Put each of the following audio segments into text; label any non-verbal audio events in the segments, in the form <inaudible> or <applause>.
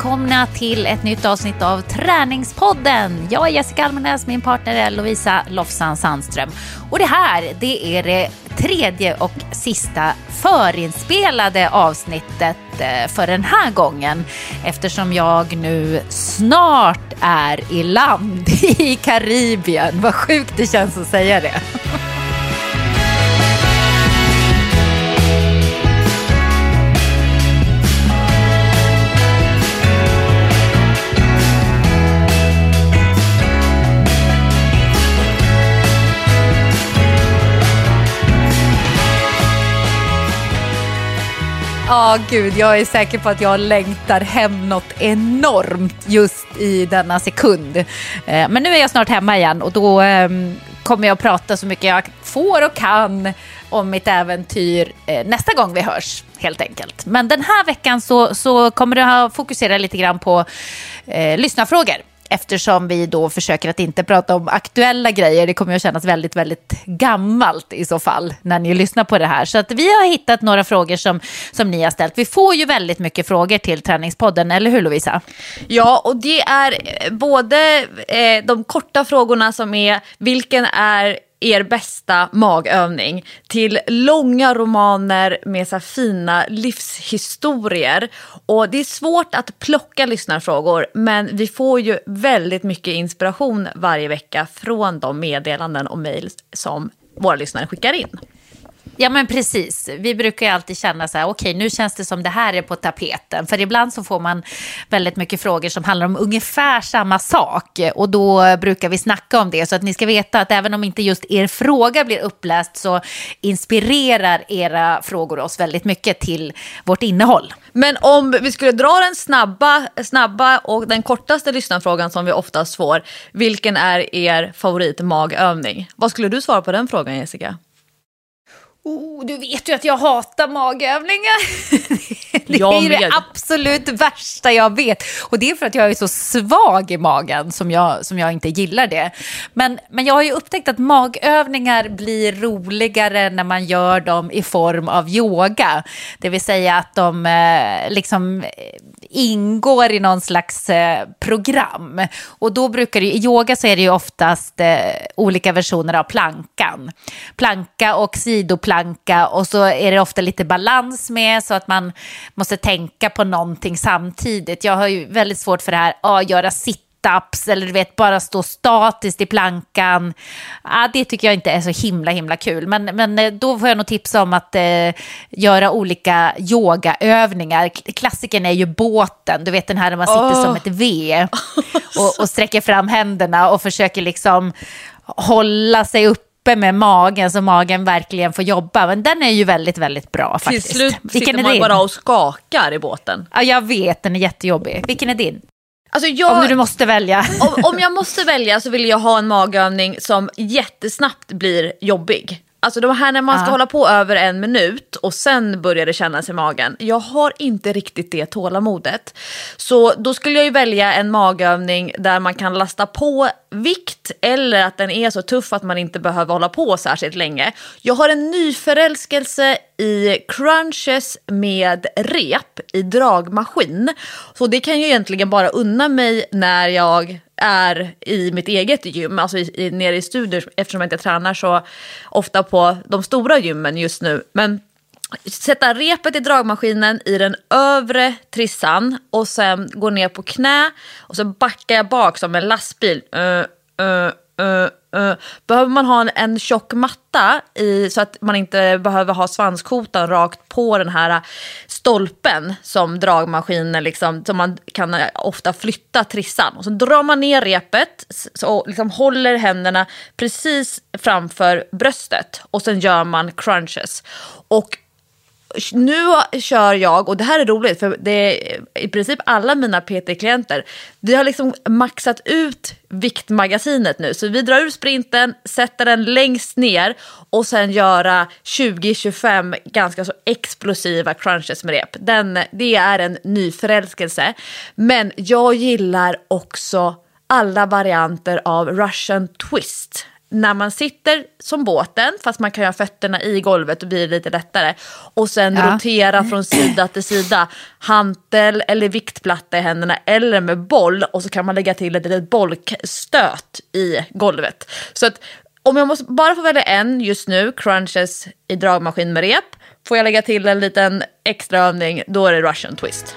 Välkomna till ett nytt avsnitt av Träningspodden. Jag är Jessica Almenäs, min partner är Lovisa Lofsan Sandström. Och det här, det är det tredje och sista förinspelade avsnittet eh, för den här gången eftersom jag nu snart är i land <laughs> i Karibien. Vad sjukt det känns att säga det. Ja, oh, gud, jag är säker på att jag längtar hem något enormt just i denna sekund. Eh, men nu är jag snart hemma igen och då ehm, kommer jag att prata så mycket jag får och kan om mitt äventyr eh, nästa gång vi hörs, helt enkelt. Men den här veckan så, så kommer jag att fokusera lite grann på eh, lyssnarfrågor eftersom vi då försöker att inte prata om aktuella grejer. Det kommer att kännas väldigt, väldigt gammalt i så fall när ni lyssnar på det här. Så att vi har hittat några frågor som, som ni har ställt. Vi får ju väldigt mycket frågor till Träningspodden, eller hur Lovisa? Ja, och det är eh, både eh, de korta frågorna som är vilken är er bästa magövning till långa romaner med så fina livshistorier. Och det är svårt att plocka lyssnarfrågor men vi får ju väldigt mycket inspiration varje vecka från de meddelanden och mejl som våra lyssnare skickar in. Ja men precis, vi brukar ju alltid känna så här, okej okay, nu känns det som det här är på tapeten. För ibland så får man väldigt mycket frågor som handlar om ungefär samma sak. Och då brukar vi snacka om det. Så att ni ska veta att även om inte just er fråga blir uppläst så inspirerar era frågor oss väldigt mycket till vårt innehåll. Men om vi skulle dra den snabba, snabba och den kortaste lyssnarfrågan som vi oftast får. Vilken är er favoritmagövning? Vad skulle du svara på den frågan Jessica? Oh, du vet ju att jag hatar magövningar. <laughs> det jag är med. det absolut värsta jag vet. Och det är för att jag är så svag i magen som jag, som jag inte gillar det. Men, men jag har ju upptäckt att magövningar blir roligare när man gör dem i form av yoga. Det vill säga att de eh, liksom ingår i någon slags eh, program. Och då brukar det, i yoga så är det ju oftast eh, olika versioner av plankan. Planka och sidoplanka och så är det ofta lite balans med så att man måste tänka på någonting samtidigt. Jag har ju väldigt svårt för det här, att göra sitt sit-ups eller du vet bara stå statiskt i plankan. Ah, det tycker jag inte är så himla himla kul. Men, men eh, då får jag nog tipsa om att eh, göra olika yogaövningar. Klassikern är ju båten, du vet den här där man sitter oh. som ett V <laughs> och, och sträcker fram händerna och försöker liksom hålla sig upp uppe med magen så magen verkligen får jobba. Men den är ju väldigt, väldigt bra faktiskt. Till slut Vilken sitter man din? bara och skakar i båten. Ja, jag vet, den är jättejobbig. Vilken är din? Alltså jag, om du måste välja. om, om jag måste välja så vill jag ha en magövning som jättesnabbt blir jobbig. Alltså de här när man ska ja. hålla på över en minut och sen börjar det kännas i magen. Jag har inte riktigt det tålamodet. Så då skulle jag ju välja en magövning där man kan lasta på vikt eller att den är så tuff att man inte behöver hålla på särskilt länge. Jag har en nyförälskelse i crunches med rep i dragmaskin. Så det kan jag egentligen bara unna mig när jag är i mitt eget gym, alltså i, i, nere i studier eftersom jag inte tränar så ofta på de stora gymmen just nu. Men sätta repet i dragmaskinen i den övre trissan och sen gå ner på knä och så backar jag bak som en lastbil. Uh, uh, uh, Uh, behöver man ha en, en tjock matta i, så att man inte behöver ha svanskotan rakt på den här stolpen som dragmaskinen, liksom, som man kan eh, ofta flytta trissan. Och så drar man ner repet och liksom håller händerna precis framför bröstet och sen gör man crunches. Och nu kör jag, och det här är roligt för det är i princip alla mina PT-klienter, vi har liksom maxat ut viktmagasinet nu. Så vi drar ur sprinten, sätter den längst ner och sen göra 20-25 ganska så explosiva crunches med rep. Den, det är en ny förälskelse. Men jag gillar också alla varianter av russian twist när man sitter som båten, fast man kan ha fötterna i golvet och blir lite lättare. Och sen ja. rotera från sida till sida. Hantel eller viktplatta i händerna eller med boll. Och så kan man lägga till ett litet bollstöt i golvet. Så att om jag måste bara få välja en just nu, crunches i dragmaskin med rep. Får jag lägga till en liten extra övning, då är det russian twist.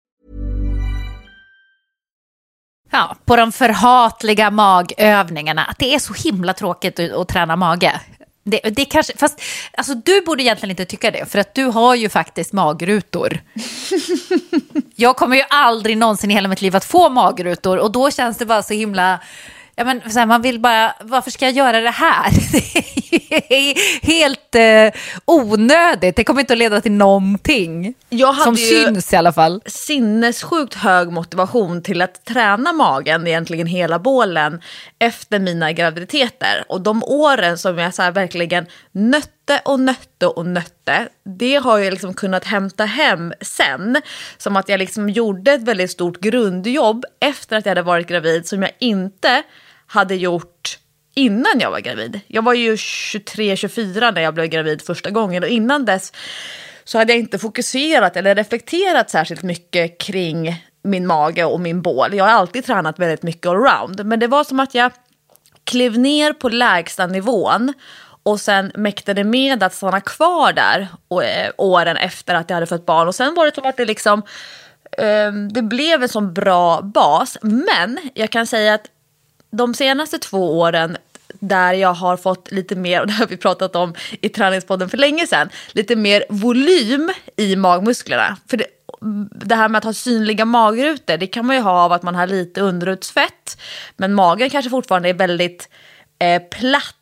Ja, på de förhatliga magövningarna. Att det är så himla tråkigt att, att träna mage. Det, det kanske, fast alltså, du borde egentligen inte tycka det, för att du har ju faktiskt magrutor. <laughs> Jag kommer ju aldrig någonsin i hela mitt liv att få magrutor och då känns det bara så himla Ja, men, så här, man vill bara, varför ska jag göra det här? <laughs> Det är helt eh, onödigt. Det kommer inte att leda till någonting. Jag hade som syns i alla fall. sinnessjukt hög motivation till att träna magen, egentligen hela bålen, efter mina graviditeter. Och de åren som jag så verkligen nötte och nötte och nötte, det har jag liksom kunnat hämta hem sen. Som att jag liksom gjorde ett väldigt stort grundjobb efter att jag hade varit gravid som jag inte hade gjort innan jag var gravid. Jag var ju 23-24 när jag blev gravid första gången och innan dess så hade jag inte fokuserat eller reflekterat särskilt mycket kring min mage och min bål. Jag har alltid tränat väldigt mycket allround. Men det var som att jag klev ner på lägsta nivån och sen mäktade med att stanna kvar där och, eh, åren efter att jag hade fått barn. Och sen var det som att det liksom eh, det blev en sån bra bas. Men jag kan säga att de senaste två åren där jag har fått lite mer, <laughs> och det har vi pratat om i träningspodden för länge sedan, lite mer volym i magmusklerna. För det, det här med att ha synliga magrutor, det kan man ju ha av att man har lite underutsfett, men magen kanske fortfarande är väldigt eh, platt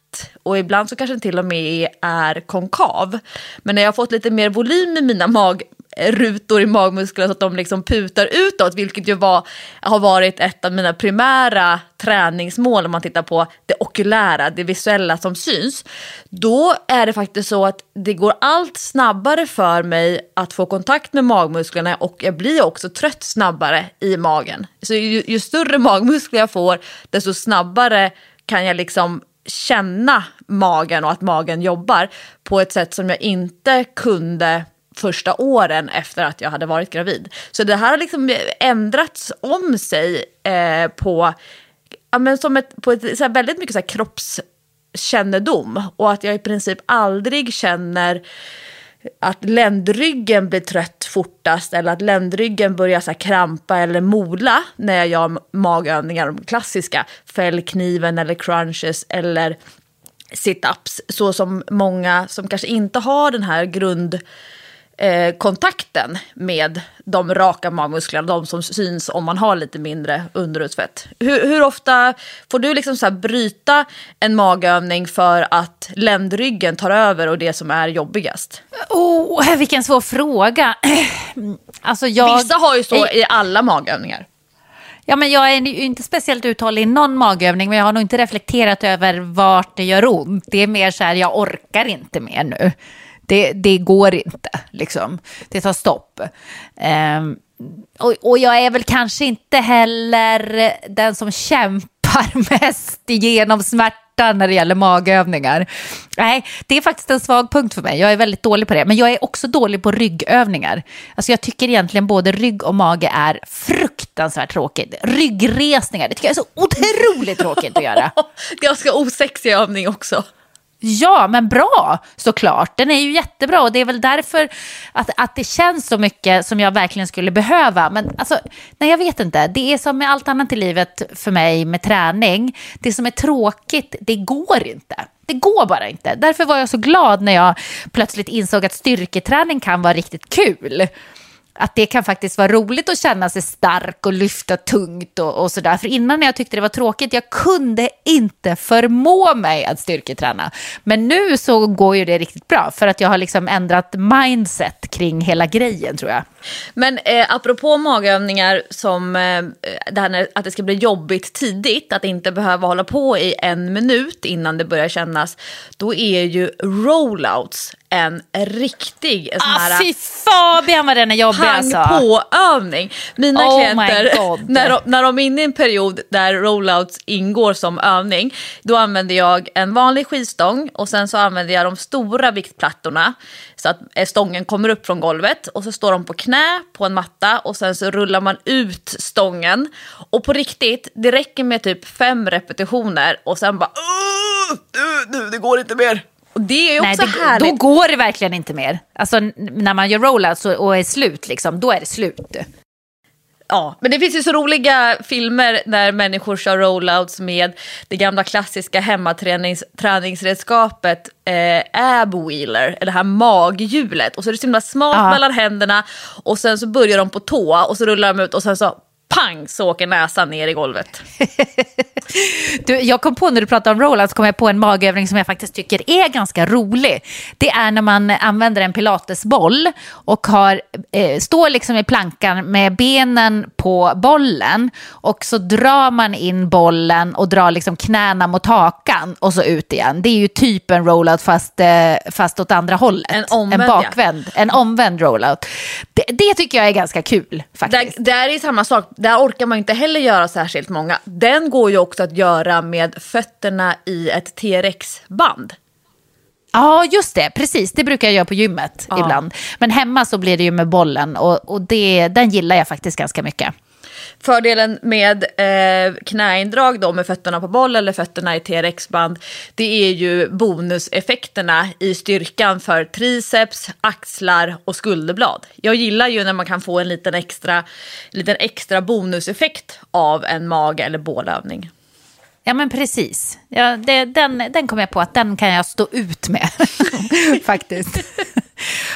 och ibland så kanske den till och med är konkav. Men när jag har fått lite mer volym i mina mag rutor i magmusklerna så att de liksom putar utåt, vilket ju var, har varit ett av mina primära träningsmål om man tittar på det okulära, det visuella som syns. Då är det faktiskt så att det går allt snabbare för mig att få kontakt med magmusklerna och jag blir också trött snabbare i magen. Så ju, ju större magmuskler jag får, desto snabbare kan jag liksom känna magen och att magen jobbar på ett sätt som jag inte kunde första åren efter att jag hade varit gravid. Så det här har liksom ändrats om sig eh, på, ja, men som ett, på ett, så här, väldigt mycket så här, kroppskännedom. Och att jag i princip aldrig känner att ländryggen blir trött fortast eller att ländryggen börjar så krampa eller mola när jag gör magövningar, de klassiska, fällkniven eller crunches eller situps, så som många som kanske inte har den här grund eh, kontakten med de raka magmusklerna, de som syns om man har lite mindre underutsfett. Hur, hur ofta får du liksom så bryta en magövning för att ländryggen tar över och det som är jobbigast? Oh, vilken svår fråga. <clears throat> alltså jag... Vissa har ju så i alla magövningar. Ja, men jag är inte speciellt uthållig i någon magövning, men jag har nog inte reflekterat över vart det gör ont. Det är mer så här, jag orkar inte mer nu. Det, det går inte, liksom. Det tar stopp. Um, och, och jag är väl kanske inte heller den som kämpar <laughs> mest igenom smärta när det gäller magövningar. Nej, det är faktiskt en svag punkt för mig. Jag är väldigt dålig på det. Men jag är också dålig på ryggövningar. Alltså jag tycker egentligen både rygg och mage är fruktansvärt tråkigt. Ryggresningar, det tycker jag är så otroligt tråkigt att göra. <laughs> Ganska osexig övning också. Ja, men bra såklart. Den är ju jättebra och det är väl därför att, att det känns så mycket som jag verkligen skulle behöva. Men alltså, nej jag vet inte. Det är som med allt annat i livet för mig med träning. Det som är tråkigt, det går inte. Det går bara inte. Därför var jag så glad när jag plötsligt insåg att styrketräning kan vara riktigt kul att det kan faktiskt vara roligt att känna sig stark och lyfta tungt och, och sådär. För innan jag tyckte det var tråkigt, jag kunde inte förmå mig att styrketräna. Men nu så går ju det riktigt bra för att jag har liksom ändrat mindset kring hela grejen tror jag. Men eh, apropå magövningar som eh, det här att det ska bli jobbigt tidigt, att inte behöva hålla på i en minut innan det börjar kännas, då är ju rollouts en riktig sån ah, här... Fy Fabian vad den är jobbig alltså. på-övning. Mina oh klienter, <laughs> när de, när de är inne i en period där rollouts ingår som övning, då använder jag en vanlig skivstång och sen så använder jag de stora viktplattorna så att eh, stången kommer upp från golvet och så står de på knä på en matta och sen så rullar man ut stången. Och på riktigt, det räcker med typ fem repetitioner och sen bara nu, nu, det går inte mer. Och det är också Nej, det, härligt. Då går det verkligen inte mer. Alltså när man gör rollouts och, och är slut, liksom, då är det slut. Ja, men det finns ju så roliga filmer där människor kör rollouts med det gamla klassiska hemmaträningsredskapet eh, abwheeler, det här maghjulet. Och så är det så himla smalt ja. mellan händerna och sen så börjar de på tå och så rullar de ut och sen så pang så åker näsan ner i golvet. <laughs> du, jag kom på när du pratade om rollouts, kom jag på en magövning som jag faktiskt tycker är ganska rolig. Det är när man använder en pilatesboll och har, eh, står liksom i plankan med benen på bollen och så drar man in bollen och drar liksom knäna mot hakan och så ut igen. Det är ju typ en rollout fast, eh, fast åt andra hållet. En omvänd, en bakvänd, ja. en omvänd rollout. Det, det, tycker jag är ganska kul faktiskt. Det, det är samma sak där orkar man inte heller göra särskilt många. Den går ju också att göra med fötterna i ett T-rex-band. Ja, just det. Precis, det brukar jag göra på gymmet ja. ibland. Men hemma så blir det ju med bollen och, och det, den gillar jag faktiskt ganska mycket. Fördelen med eh, knäindrag då med fötterna på boll eller fötterna i TRX-band det är ju bonuseffekterna i styrkan för triceps, axlar och skulderblad. Jag gillar ju när man kan få en liten extra, liten extra bonuseffekt av en mage eller bålövning. Ja men precis. Ja, det, den, den kom jag på att den kan jag stå ut med. <laughs> Faktiskt.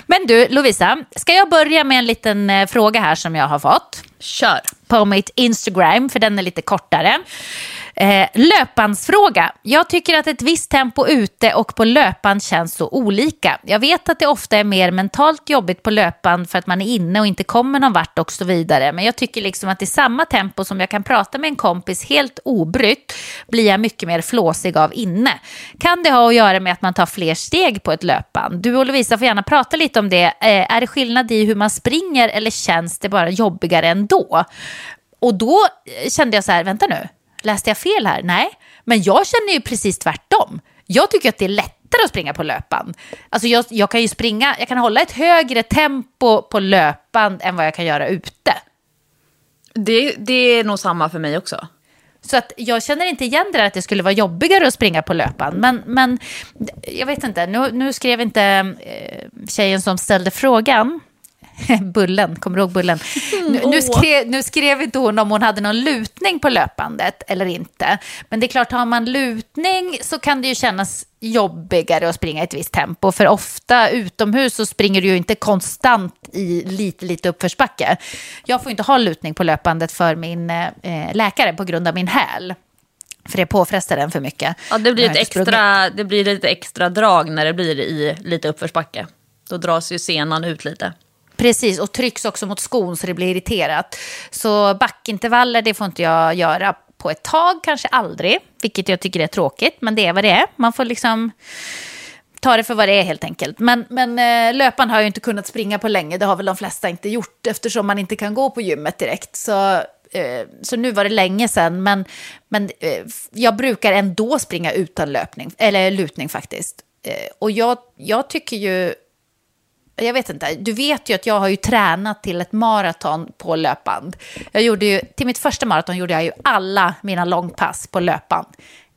Men du Lovisa, ska jag börja med en liten eh, fråga här som jag har fått? Kör. På mitt Instagram, för den är lite kortare. Eh, löpbandsfråga. Jag tycker att ett visst tempo ute och på löpband känns så olika. Jag vet att det ofta är mer mentalt jobbigt på löpband för att man är inne och inte kommer någon vart och så vidare. Men jag tycker liksom att i samma tempo som jag kan prata med en kompis helt obrytt blir jag mycket mer flåsig av inne. Kan det ha att göra med att man tar fler steg på ett löpband? Du och Lovisa får gärna prata lite om det. Eh, är det skillnad i hur man springer eller känns det bara jobbigare ändå? Och då eh, kände jag så här, vänta nu, läste jag fel här? Nej, men jag känner ju precis tvärtom. Jag tycker att det är lättare att springa på löpband. Alltså jag, jag kan ju springa, jag kan hålla ett högre tempo på löpband än vad jag kan göra ute. Det, det är nog samma för mig också. Så att jag känner inte igen det där att det skulle vara jobbigare att springa på löpband. Men, men jag vet inte, nu, nu skrev inte eh, tjejen som ställde frågan <laughs> Bullen, kommer du ihåg Bullen? Nu, nu, skrev, nu skrev inte hon om hon hade någon lutning på löpbandet eller inte. Men det är klart, har man lutning så kan det ju kännas jobbigare att springa i ett visst tempo. För ofta utomhus så springer du ju inte konstant i lite, lite uppförsbacke. Jag får inte ha lutning på löpbandet för min eh, läkare på grund av min häl. För det påfrestar den för mycket. Ja, det blir, ett extra, det blir lite extra drag när det blir i lite uppförsbacke. Då dras ju senan ut lite. Precis, och trycks också mot skon så det blir irriterat. Så backintervaller, det får inte jag göra på ett tag, kanske aldrig. Vilket jag tycker är tråkigt, men det är vad det är. Man får liksom ta det för vad det är helt enkelt. Men, men eh, löparen har ju inte kunnat springa på länge, det har väl de flesta inte gjort eftersom man inte kan gå på gymmet direkt. Så eh, så nu var det länge sedan, men, men eh, jag brukar ändå springa utan löpning, eller lutning faktiskt. Och jag, jag tycker ju, jag vet inte, du vet ju att jag har ju tränat till ett maraton på löpband. Jag gjorde ju, till mitt första maraton gjorde jag ju alla mina långpass på löpband.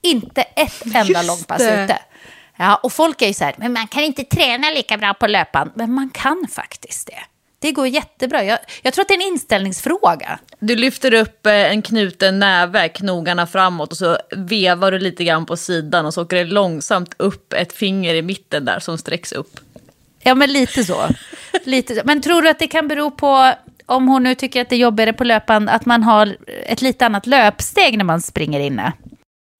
Inte ett enda Just långpass det. ute. Ja, och folk är ju så här, men man kan inte träna lika bra på löpband. Men man kan faktiskt det. Det går jättebra. Jag, jag tror att det är en inställningsfråga. Du lyfter upp eh, en knuten näve, knogarna framåt och så vevar du lite grann på sidan och så åker det långsamt upp ett finger i mitten där som sträcks upp. Ja, men lite så. lite så. Men tror du att det kan bero på, om hon nu tycker att det är jobbigare på löpan, att man har ett lite annat löpsteg när man springer inne?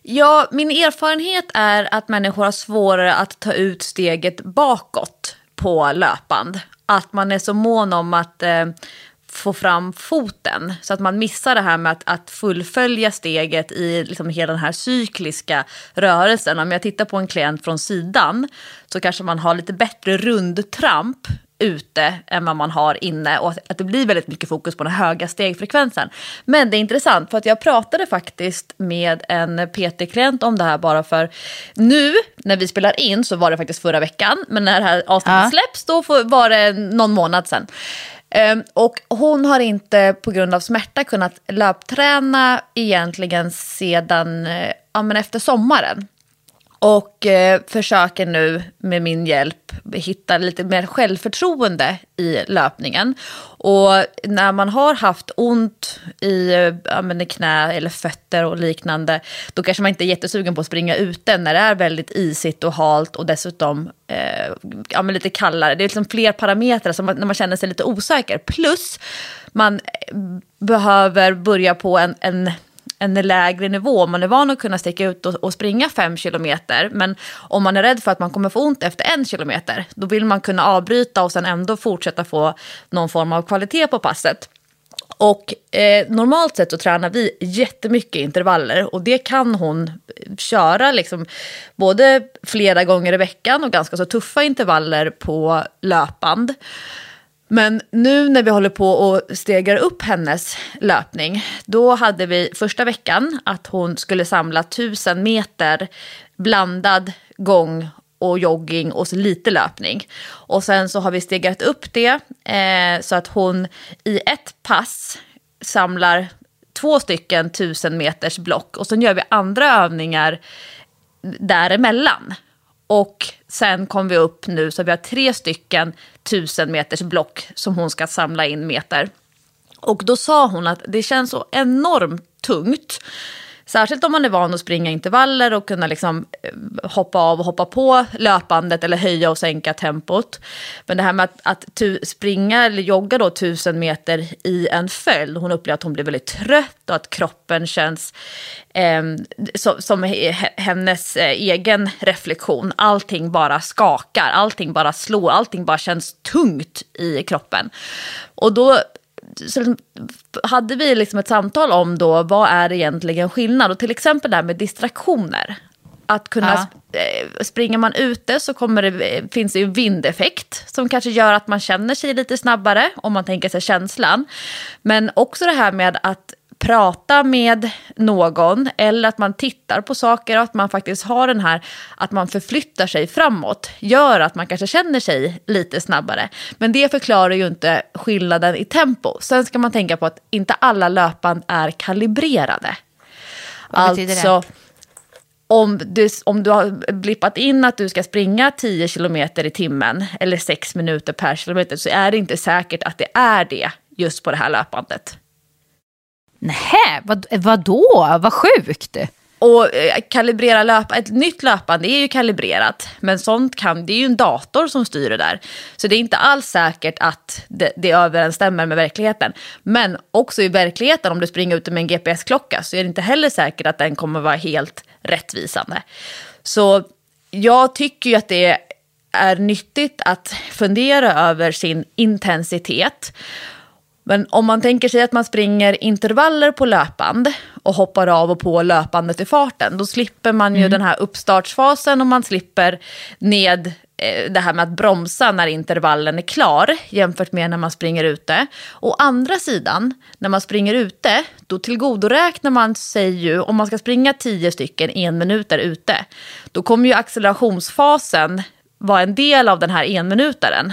Ja, min erfarenhet är att människor har svårare att ta ut steget bakåt på löpband. Att man är så mån om att eh, få fram foten. Så att man missar det här med att, att fullfölja steget i liksom hela den här cykliska rörelsen. Om jag tittar på en klient från sidan så kanske man har lite bättre rundtramp ute än vad man har inne och att det blir väldigt mycket fokus på den höga stegfrekvensen. Men det är intressant för att jag pratade faktiskt med en PT-klient om det här bara för nu när vi spelar in så var det faktiskt förra veckan men när det här avsnittet ja. släpps då var det någon månad sedan. Ehm, och hon har inte på grund av smärta kunnat löpträna egentligen sedan eh, ja, men efter sommaren. Och eh, försöker nu med min hjälp hitta lite mer självförtroende i löpningen. Och när man har haft ont i eh, ja, men knä eller fötter och liknande, då kanske man inte är jättesugen på att springa ute när det är väldigt isigt och halt och dessutom eh, ja, men lite kallare. Det är liksom fler parametrar som man, när man känner sig lite osäker. Plus man eh, behöver börja på en, en en lägre nivå. Man är van att kunna sticka ut och, och, springa fem kilometer. Men om man är rädd för att man kommer få ont efter en kilometer, då vill man kunna avbryta och sen ändå fortsätta få någon form av kvalitet på passet. Och eh, normalt sett så tränar vi jättemycket intervaller och det kan hon köra liksom både flera gånger i veckan och ganska så tuffa intervaller på löpband. Men nu när vi håller på och stegar upp hennes löpning, då hade vi första veckan att hon skulle samla tusen meter blandad gång och jogging och så lite löpning. Och sen så har vi stegat upp det eh, så att hon i ett pass samlar två stycken tusen meters block och sen gör vi andra övningar däremellan. Och sen kom vi upp nu så vi har tre stycken tusen meters block som hon ska samla in meter. Och då sa hon att det känns så enormt tungt. Särskilt om man är van att springa intervaller och kunna liksom eh, hoppa av och hoppa på löpandet eller höja och sänka tempot. Men det här med att, att springa eller jogga då tusen meter i en följd, hon upplever att hon blir väldigt trött och att kroppen känns eh, som, som hennes eh, egen reflektion. Allting bara skakar, allting bara slår, allting bara känns tungt i kroppen. Och då så hade vi liksom ett samtal om då, vad är egentligen skillnad? Och till exempel det här med distraktioner. Att kunna, ja. Eh, springer man ute så kommer det, finns det ju vindeffekt som kanske gör att man känner sig lite snabbare om man tänker sig känslan. Men också det här med att prata med någon eller att man tittar på saker och att man faktiskt har den här att man förflyttar sig framåt gör att man kanske känner sig lite snabbare. Men det förklarar ju inte skillnaden i tempo. Sen ska man tänka på att inte alla löpband är kalibrerade. Vad alltså, det? Om du, om du har blippat in att du ska springa 10 km i timmen eller 6 minuter per kilometer så är det inte säkert att det är det just på det här löpbandet. Nej, vad, vadå? Vad sjukt! Och eh, kalibrera löp, ett nytt löpande är ju kalibrerat, men sånt kan, det är ju en dator som styr det där. Så det är inte alls säkert att det, det överensstämmer med verkligheten. Men också i verkligheten, om du springer ute med en GPS-klocka, så är det inte heller säkert att den kommer vara helt rättvisande. Så jag tycker ju att det är nyttigt att fundera över sin intensitet. Men om man tänker sig att man springer intervaller på löpband och hoppar av och på löpandet i farten, då slipper man ju mm. den här uppstartsfasen och man slipper ned eh, det här med att bromsa när intervallen är klar jämfört med när man springer ute. Å andra sidan, när man springer ute, då tillgodoräknar man sig ju, om man ska springa tio stycken en minut där ute, då kommer ju accelerationsfasen vara en del av den här enminutaren.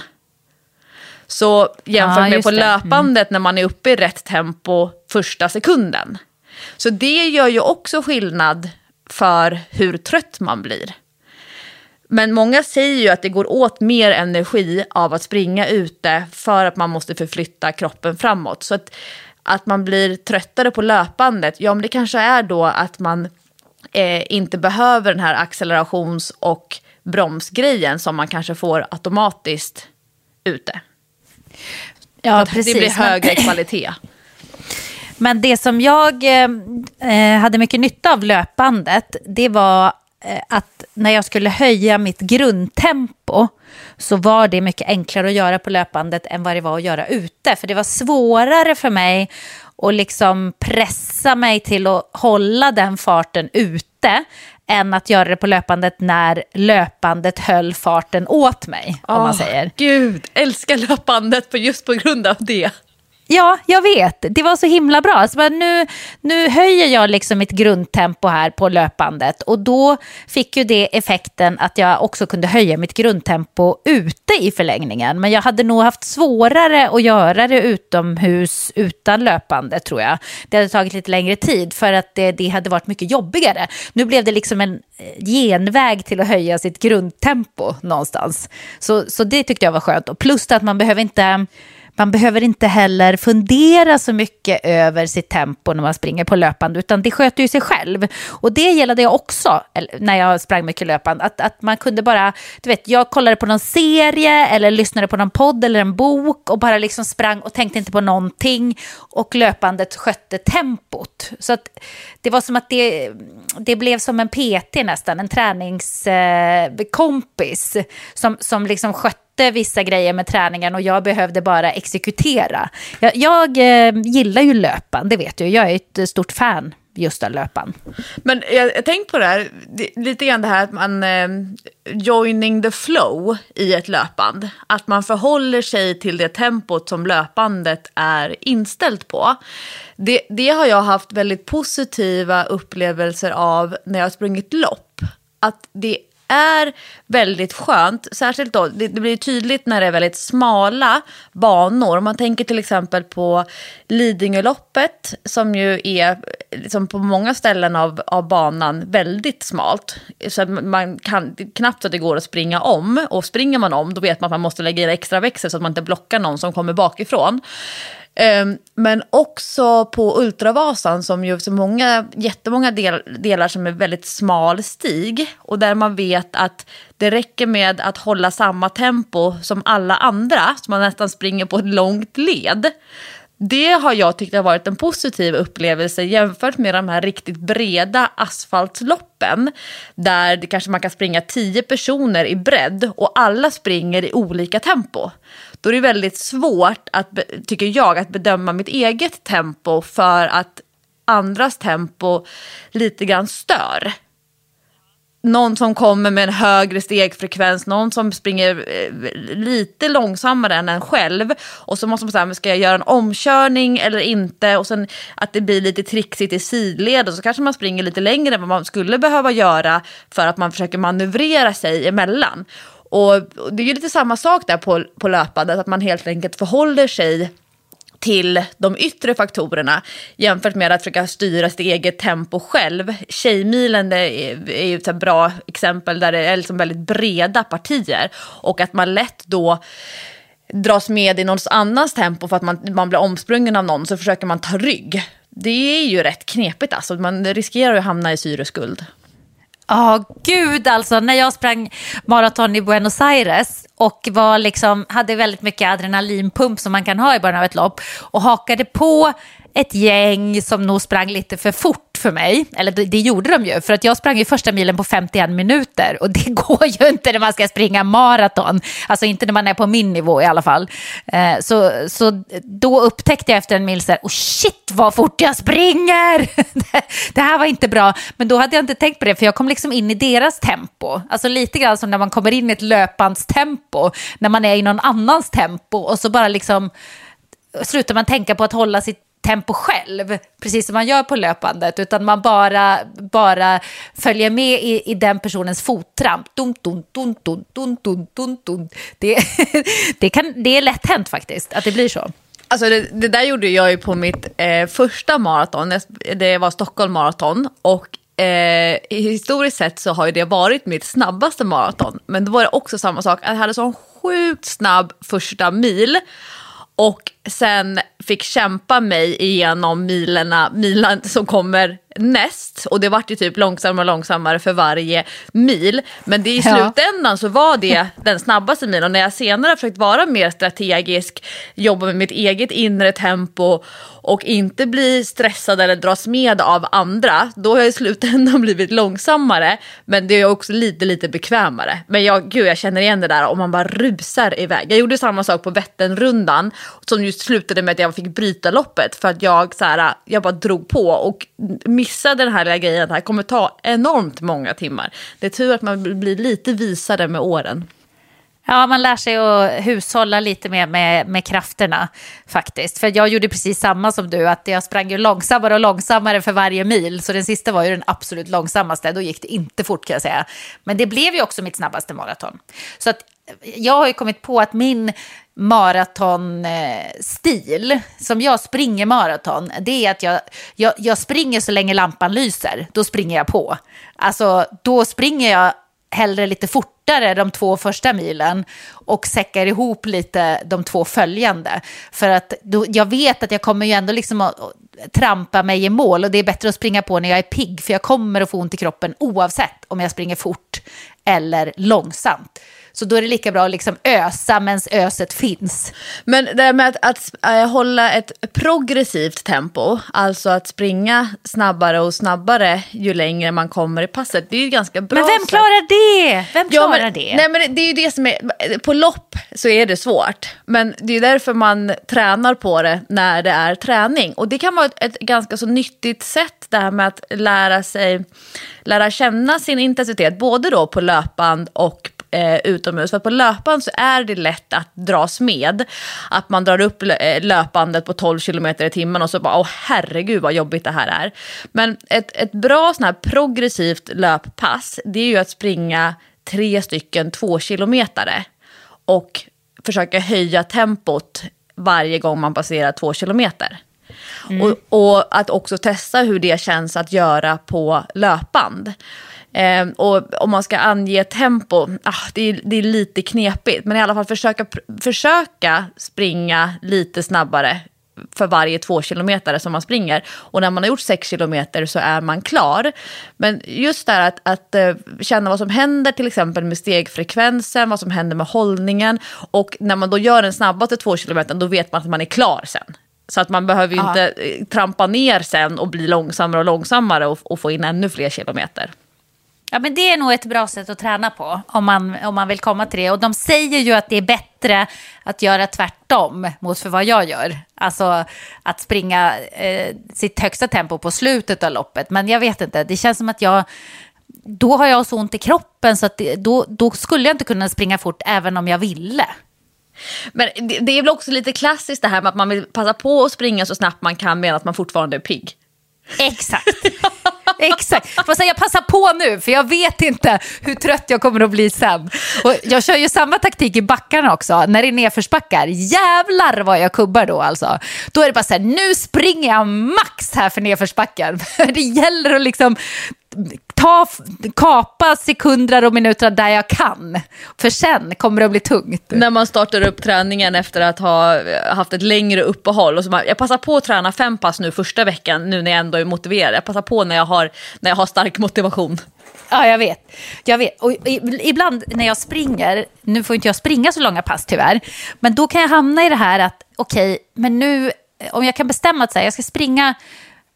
Så jämfört ja, med på det. löpandet mm. när man är uppe i rätt tempo första sekunden. Så det gör ju också skillnad för hur trött man blir. Men många säger ju att det går åt mer energi av att springa ute för att man måste förflytta kroppen framåt. Så att, att man blir tröttare på löpandet, ja men det kanske är då att man eh, inte behöver den här accelerations och bromsgrejen som man kanske får automatiskt ute. Ja, precis. Det blir högre kvalitet. <laughs> Men det som jag eh, eh, hade mycket nytta av löpandet, det var eh, att när jag skulle höja mitt grundtempo så var det mycket enklare att göra på löpandet än vad det var att göra ute. För det var svårare för mig att liksom pressa mig till att hålla den farten ute än att göra det på löpandet när löpandet höll farten åt mig. Oh, om man säger. Gud, älskar löpandet på just på grund av det. Ja, jag vet. Det var så himla bra. Alltså, nu, nu höjer jag liksom mitt grundtempo här på löpandet och då fick ju det effekten att jag också kunde höja mitt grundtempo ute i förlängningen. Men jag hade nog haft svårare att göra det utomhus utan löpande tror jag. Det hade tagit lite längre tid för att det, det hade varit mycket jobbigare. Nu blev det liksom en eh, genväg till att höja sitt grundtempo någonstans. Så, så det tyckte jag var skönt. Och plus att man behöver inte man behöver inte heller fundera så mycket över sitt tempo när man springer på löpande, utan det sköter ju sig själv. Och det gillade jag också när jag sprang mycket löpande, att, att man kunde bara, du vet, jag kollade på någon serie eller lyssnade på någon podd eller en bok och bara liksom sprang och tänkte inte på någonting och löpandet skötte tempot. Så att det var som att det, det blev som en PT nästan, en träningskompis eh, som, som liksom skötte skötte vissa grejer med träningen och jag behövde bara exekutera. Jag, jag eh, gillar ju löpan, det vet du. Jag är ett stort fan just av löpan. Men jag, jag tänkt på det här, lite grann det här att man eh, joining the flow i ett löpband. Att man förhåller sig till det tempot som löpandet är inställt på. Det, det har jag haft väldigt positiva upplevelser av när jag har sprungit lopp. Att det är väldigt skönt, särskilt då, det, det, blir tydligt när det är väldigt smala banor. Om man tänker till exempel på Lidingöloppet som ju är liksom på många ställen av, av banan väldigt smalt. Så man kan knappt att det går att springa om och springer man om då vet man att man måste lägga i extra växel så att man inte blockar någon som kommer bakifrån. Ehm, men också på Ultravasan som ju så många, jättemånga del, delar som är väldigt smal stig och där man vet att det räcker med att hålla samma tempo som alla andra, så man nästan springer på ett långt led. Det har jag tyckt har varit en positiv upplevelse jämfört med de här riktigt breda asfaltsloppen. Där det kanske man kan springa tio personer i bredd och alla springer i olika tempo. Då är det väldigt svårt, att, tycker jag, att bedöma mitt eget tempo för att andras tempo lite grann stör någon som kommer med en högre stegfrekvens, någon som springer eh, lite långsammare än en själv. Och så måste man säga, ska jag göra en omkörning eller inte? Och sen att det blir lite trixigt i sidled och så kanske man springer lite längre än vad man skulle behöva göra för att man försöker manövrera sig emellan. Och det är ju lite samma sak där på, på löpandet, att man helt enkelt förhåller sig till de yttre faktorerna jämfört med att försöka styra sitt eget tempo själv. Tjejmilen är ju ett bra exempel där det är liksom väldigt breda partier och att man lätt då dras med i någons annans tempo för att man, man blir omsprungen av någon så försöker man ta rygg. Det är ju rätt knepigt alltså, man riskerar att hamna i syreskuld. Ja, oh, gud alltså. När jag sprang maraton i Buenos Aires och var liksom, hade väldigt mycket adrenalinpump som man kan ha i början av ett lopp och hakade på ett gäng som nog sprang lite för fort för mig. Eller det, det, gjorde de ju, för att jag sprang ju första milen på 51 minuter och <laughs> det går ju inte när man ska springa maraton. Alltså inte när man är på min nivå i alla fall. Eh, så, så då upptäckte jag efter en mil så här, oh shit vad fort jag springer! <laughs> det här var inte bra. Men då hade jag inte tänkt på det, för jag kom liksom in i deras tempo. Alltså lite grann som när man kommer in i ett tempo, när man är i någon annans tempo och så bara liksom slutar man tänka på att hålla sitt tempo själv, precis som man gör på löpandet, utan man bara, bara följer med i, i den personens fottramp. Dun, dun, dun, dun, dun, dun, dun, dun. Det, <laughs> det, kan, det är lätt hänt faktiskt, att det blir så. Alltså det, det där gjorde jag ju på mitt eh, första maraton, det var Stockholm maraton. Och eh, historiskt sett så har ju det varit mitt snabbaste maraton. Men då var det också samma sak, jag hade sån sjukt snabb första mil. Och sen fick kämpa mig igenom milerna, milen som kommer näst. Och det vart ju typ långsammare och långsammare för varje mil. Men det i slutändan ja. så var det den snabbaste milen. Och när jag senare försökt vara mer strategisk, jobba med mitt eget inre tempo och inte bli stressad eller dras med av andra, då har jag i slutändan <laughs> blivit långsammare. Men det är också lite, lite bekvämare. Men jag, gud, jag känner igen det där om man bara rusar iväg. Jag gjorde samma sak på Vätternrundan som just slutade med att jag fick bryta loppet för att jag, så här, jag bara drog på och missade den här lilla grejen det här kommer ta enormt många timmar. Det är tur att man blir lite visare med åren. Ja, man lär sig att hushålla lite mer med, med krafterna faktiskt. För jag gjorde precis samma som du, att jag sprang ju långsammare och långsammare för varje mil. Så den sista var ju den absolut långsammaste, då gick det inte fort kan jag säga. Men det blev ju också mitt snabbaste maraton. Så att jag har ju kommit på att min maratonstil, som jag springer maraton, det är att jag, jag, jag springer så länge lampan lyser. Då springer jag på. Alltså, då springer jag hellre lite fortare de två första milen och säckar ihop lite de två följande. För att då, jag vet att jag kommer ju ändå liksom att trampa mig i mål och det är bättre att springa på när jag är pigg för jag kommer att få ont i kroppen oavsett om jag springer fort eller långsamt. Så då är det lika bra att liksom ösa medan öset finns. Men det här med att, att äh, hålla ett progressivt tempo, alltså att springa snabbare och snabbare ju längre man kommer i passet, det är ju ganska bra. Men vem klarar det? Vem klarar ja, men, det? Nej, men det är ju det som är, på lopp så är det svårt. Men det är därför man tränar på det när det är träning. Och det kan vara ett, ett ganska så nyttigt sätt det här med att lära sig, lära känna sin intensitet, både då på löpband och eh, utomhus. För på löpband så är det lätt att dras med. Att man drar upp eh, löpbandet på 12 km i timmen och så bara, åh herregud vad jobbigt det här är. Men ett, ett bra sån här progressivt löppass, det är ju att springa tre stycken två kilometare och försöka höja tempot varje gång man passerar två kilometer. Mm. Och, och, att också testa hur det känns att göra på löpband. Eh, och om man ska ange tempo, ah, det, är, det är lite knepigt. Men i alla fall försöka, försöka springa lite snabbare för varje två kilometer som man springer. Och när man har gjort sex kilometer så är man klar. Men just det här att, att uh, känna vad som händer till exempel med stegfrekvensen, vad som händer med hållningen. Och när man då gör den snabbaste två kilometern då vet man att man är klar sen. Så att man behöver ju inte eh, trampa ner sen och bli långsammare och långsammare och, och få in ännu fler kilometer. Ja, men det är nog ett bra sätt att träna på om man, om man vill komma till det. Och de säger ju att det är bättre att göra tvärtom mot för vad jag gör. Alltså att springa eh, sitt högsta tempo på slutet av loppet. Men jag vet inte, det känns som att jag... Då har jag så ont i kroppen så att det, då, då skulle jag inte kunna springa fort även om jag ville. Men det, det är väl också lite klassiskt det här med att man vill passa på att springa så snabbt man kan medan man fortfarande är pigg. Exakt. <laughs> <laughs> Exakt. Får säga, passar på nu, för jag vet inte hur trött jag kommer att bli sen. Och jag kör ju samma taktik i backarna också, när det är nedförsbackar. Jävlar vad jag kubbar då alltså. Då är det bara så här, nu springer jag max här för nedförsbacken. <laughs> det gäller att liksom ta, kapa sekunder och minuter där jag kan. För sen kommer det att bli tungt. När man startar upp träningen efter att ha haft ett längre uppehåll. Och så man, jag passar på att träna fem pass nu första veckan, nu när jag ändå är motiverad. Jag passar på när jag har, när jag har stark motivation. Ja, jag vet. Jag vet. Och ibland när jag springer, nu får inte jag springa så långa pass tyvärr, men då kan jag hamna i det här att okej, okay, men nu, om jag kan bestämma att jag ska springa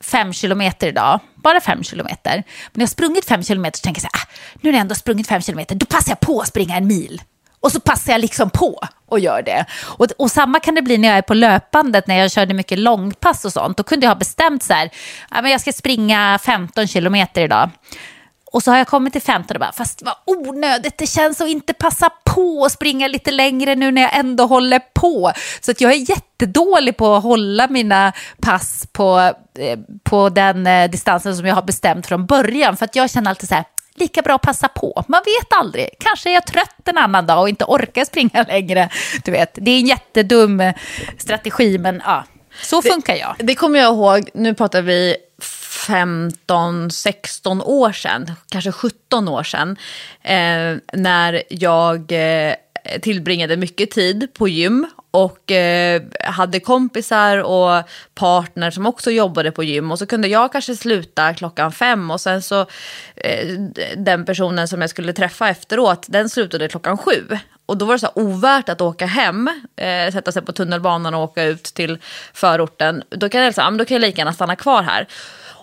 fem kilometer idag, bara fem kilometer. Men när jag har sprungit fem kilometer så tänker jag så här, ah, nu när jag ändå sprungit fem kilometer, då passar jag på att springa en mil. Och så passar jag liksom på och gör det. Och, och, samma kan det bli när jag är på löpandet, när jag körde mycket långpass och sånt. Då kunde jag ha bestämt så här, ah, men jag ska springa 15 kilometer idag. Och så har jag kommit till 15 och bara, fast vad onödigt, det känns att inte passa på att springa lite längre nu när jag ändå håller på. Så att jag är jättedålig på att hålla mina pass på, eh, på den eh, distansen som jag har bestämt från början. För att jag känner alltid så här, lika bra att passa på. Man vet aldrig. Kanske är jag trött en annan dag och inte orkar springa <laughs> längre. Du vet, det är en jättedum eh, strategi, men ja, så funkar jag. Det, det kommer jag ihåg, nu pratar vi 15, 16 år sedan, kanske 17 år sedan, eh, när jag eh, tillbringade mycket tid på gym och eh, hade kompisar och partner som också jobbade på gym. Och så kunde jag kanske sluta klockan fem och sen så eh, den personen som jag skulle träffa efteråt, den slutade klockan sju. Och då var det så ovärt att åka hem, eh, sätta sig på tunnelbanan och åka ut till förorten. Då kan jag, ah, då kan jag lika gärna stanna kvar här.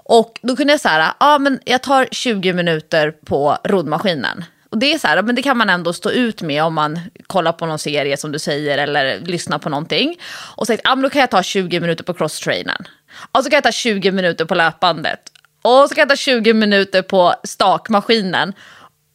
Och då kunde jag säga, ja men jag tar 20 minuter på roddmaskinen. Och det är så här, men det kan man ändå stå ut med om man kollar på någon serie som du säger eller lyssnar på någonting. Och säger, ja men då kan jag ta 20 minuter på crosstrainern. Och så kan jag ta 20 minuter på löpbandet. Och så kan jag ta 20 minuter på stakmaskinen.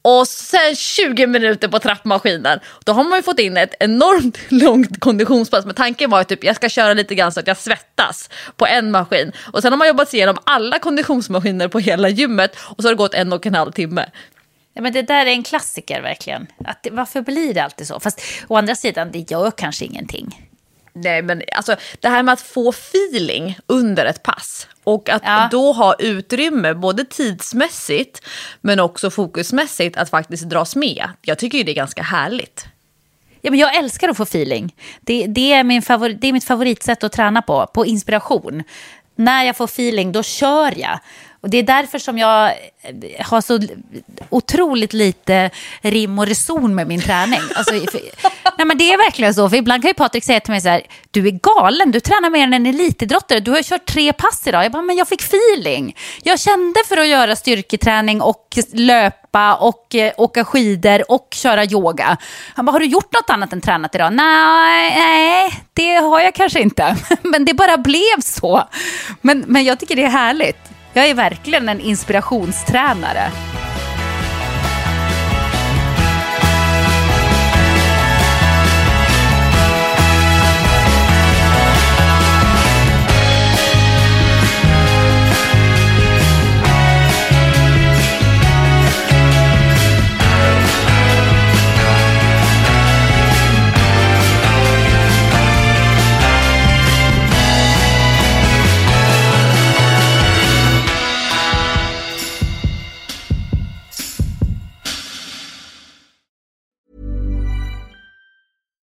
Och sen 20 minuter på trappmaskinen. Då har man ju fått in ett enormt <laughs> långt konditionspass. Men tanken var att typ, jag ska köra lite grann så att jag svettas på en maskin. Och sen har man jobbat sig igenom alla konditionsmaskiner på hela gymmet. Och så har det gått en och en halv timme. Ja, men det där är en klassiker verkligen. Att, varför blir det alltid så? Fast å andra sidan, det gör kanske ingenting. Nej, men alltså det här med att få feeling under ett pass och att ja. då ha utrymme både tidsmässigt men också fokusmässigt att faktiskt dras med. Jag tycker ju det är ganska härligt. Ja, men jag älskar att få feeling. Det, det, är min favor, det är mitt favoritsätt att träna på, på inspiration. När jag får feeling, då kör jag. Och det är därför som jag eh, har så otroligt lite rim och reson med min träning. Alltså, för, <laughs> nej men det är verkligen så, för ibland kan ju Patrik säga till mig så här, du är galen, du tränar mer än en elitidrottare, du har kört tre pass idag. Jag bara, men jag fick feeling. Jag kände för att göra styrketräning och löpa och eh, åka skidor och köra yoga. Han bara, har du gjort något annat än tränat idag? Nej, nej det har jag kanske inte. <laughs> men det bara blev så. Men, men jag tycker det är härligt. Jag är verkligen en inspirationstränare.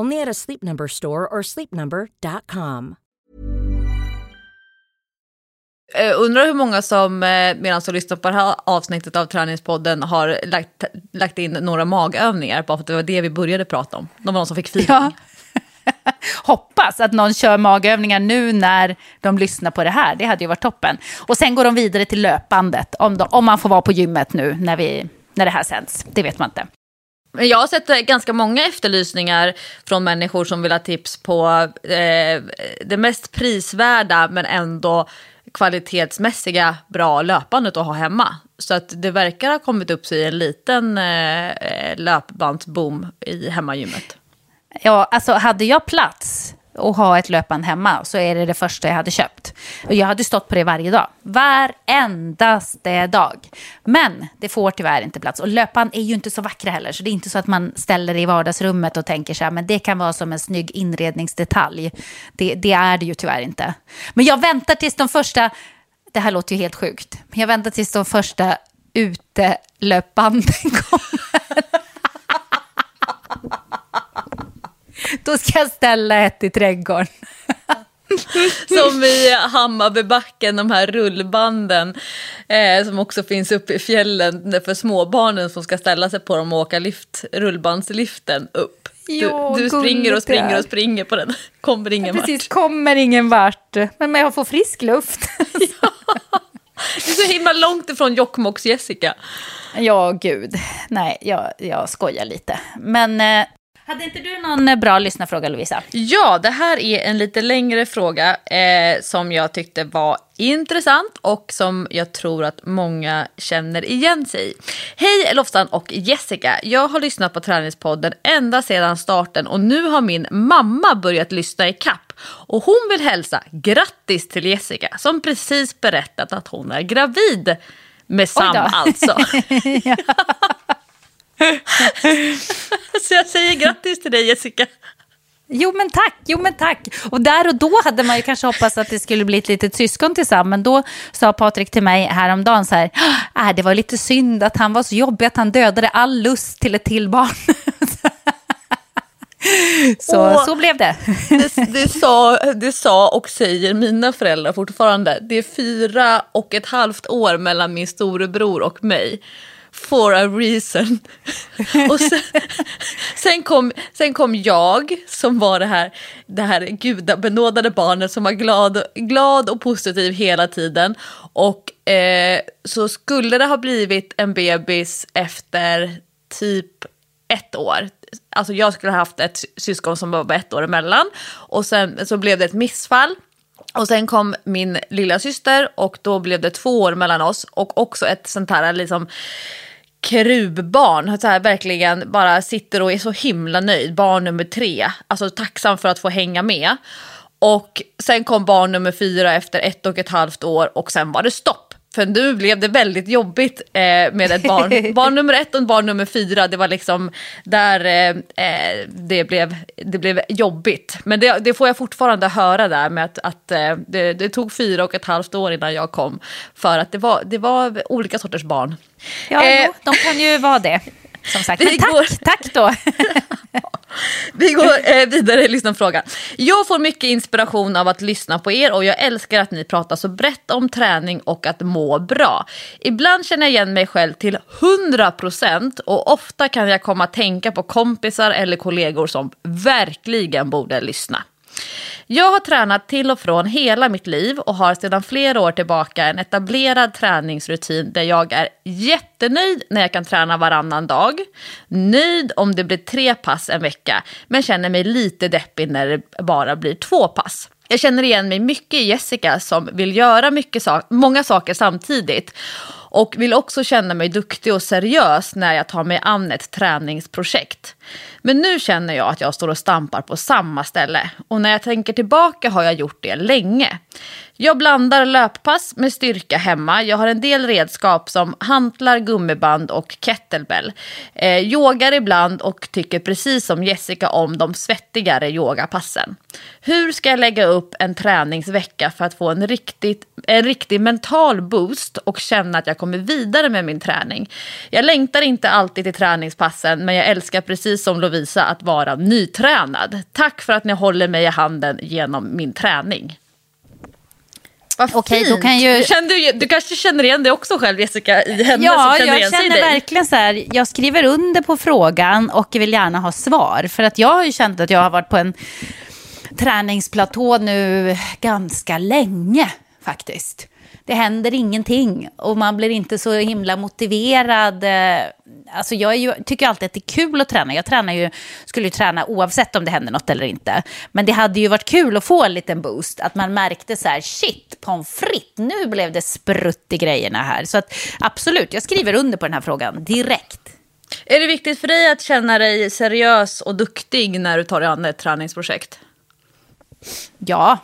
Only at a Sleep Number store or sleepnumber.com. Uh, undrar hur många som uh, medan de lyssnar på det här avsnittet av Träningspodden har lagt, lagt in några magövningar, bara för att det var det vi började prata om. De var någon som fick feeling. Ja. <laughs> Hoppas att någon kör magövningar nu när de lyssnar på det här. Det hade ju varit toppen. Och sen går de vidare till löpbandet, om, de, om man får vara på gymmet nu när, vi, när det här sänds. Det vet man inte. Jag har sett eh, ganska många efterlysningar från människor som vill ha tips på eh, det mest prisvärda men ändå kvalitetsmässiga bra löpandet att ha hemma. Så att det verkar ha kommit upp sig en liten eh, eh löpbandsboom i hemmagymmet. Ja, alltså hade jag plats och ha ett löpband hemma så är det det första jag hade köpt. Och jag hade stått på det varje dag. Varendaste dag. Men det får tyvärr inte plats. Och löpband är ju inte så vackra heller. Så det är inte så att man ställer det i vardagsrummet och tänker så här, men det kan vara som en snygg inredningsdetalj. Det, det är det ju tyvärr inte. Men jag väntar tills de första, det här låter ju helt sjukt, men jag väntar tills de första utelöpbanden <laughs> kommer. <laughs> Då ska jag ställa ett i trädgården. <laughs> Som i Hammarbybacken, de här rullbanden eh, som också finns uppe i fjällen för småbarnen som ska ställa sig på dem och åka lift, rullbandsliften upp. Jo, du, du springer och springer och springer på den, kommer ingen ja, precis, vart. kommer ingen vart, men jag får frisk luft. <laughs> ja. Det är så himla långt ifrån Jokkmokks Jessica. Ja, gud. Nej, jag, jag skojar lite. Men eh, hade inte du någon eh, bra lyssnarfråga Lovisa? Ja, det här är en lite längre fråga eh, som jag tyckte var intressant och som jag tror att många känner igen sig i. Hej Lofsan och Jessica! Jag har lyssnat på Träningspodden ända sedan starten och nu har min mamma börjat lyssna i kapp och hon vill hälsa grattis till Jessica som precis berättat att hon är gravid med Sam alltså. <laughs> <laughs> Så jag säger grattis till dig Jessica. Jo men tack, jo men tack. Och där och då hade man ju kanske hoppats att det skulle bli ett litet syskon tillsammans. Men då sa Patrik till mig häromdagen så här, äh, det var lite synd att han var så jobbig att han dödade all lust till ett till barn. <laughs> så, så blev det. det, det, sa, det sa och säger mina föräldrar fortfarande. Det är fyra och ett halvt år mellan min storebror och mig for a reason. <laughs> och sen, sen, kom, sen kom jag som var det här, det här gudabenådade barnet som var glad, glad och positiv hela tiden. Och eh, så skulle det ha blivit en bebis efter typ ett år. Alltså jag skulle ha haft ett syskon som var ett år emellan. Och sen så blev det ett missfall. Och sen kom min lilla syster och då blev det två år mellan oss och också ett sånt här liksom krubbarn, så här, verkligen bara sitter och är så himla nöjd. Barn nummer tre, alltså tacksam för att få hänga med. Och sen kom barn nummer fyra efter ett och ett halvt år och sen var det stopp. För nu blev det väldigt jobbigt eh, med ett barn. <laughs> barn nummer ett och barn nummer fyra, det var liksom där eh, eh, det, blev, det blev jobbigt. Men det, det, får jag fortfarande höra där med att, att eh, det, det, tog fyra och ett halvt år innan jag kom. För att det var, det var olika sorters barn. Ja, jo, eh, de kan ju vara det. Som sagt. Men <laughs> tack, går... tack då. <laughs> Vi går eh, vidare i lyssnarfrågan. Jag får mycket inspiration av att lyssna på er och jag älskar att ni pratar så brett om träning och att må bra. Ibland känner jag igen mig själv till 100% och ofta kan jag komma att tänka på kompisar eller kollegor som verkligen borde lyssna. Jag har tränat till och från hela mitt liv och har sedan flera år tillbaka en etablerad träningsrutin där jag är jättenöjd när jag kan träna varannan dag, nöjd om det blir tre pass en vecka, men känner mig lite deppig när det bara blir två pass. Jag känner igen mig mycket i Jessica som vill göra mycket so många saker samtidigt och vill också känna mig duktig och seriös när jag tar mig an ett träningsprojekt. Men nu känner jag att jag står och stampar på samma ställe och när jag tänker tillbaka har jag gjort det länge. Jag blandar löppass med styrka hemma. Jag har en del redskap som hantlar, gummiband och kettlebell. Eh, yogar ibland och tycker precis som Jessica om de svettigare yogapassen. Hur ska jag lägga upp en träningsvecka för att få en, riktigt, en riktig mental boost och känna att jag kommer vidare med min träning? Jag längtar inte alltid till träningspassen men jag älskar precis som Lovisa att vara nytränad. Tack för att ni håller mig i handen genom min träning. Vad Okej, då kan ju... du, du kanske känner igen det också själv Jessica i henne ja, känner dig? Jag känner verkligen så här, jag skriver under på frågan och vill gärna ha svar. För att jag har ju känt att jag har varit på en träningsplatå nu ganska länge faktiskt. Det händer ingenting och man blir inte så himla motiverad. Alltså jag ju, tycker alltid att det är kul att träna. Jag tränar ju, skulle ju träna oavsett om det händer något eller inte. Men det hade ju varit kul att få en liten boost. Att man märkte så här, shit, pommes frites, nu blev det sprutt i grejerna här. Så att, absolut, jag skriver under på den här frågan direkt. Är det viktigt för dig att känna dig seriös och duktig när du tar dig an ett träningsprojekt? Ja,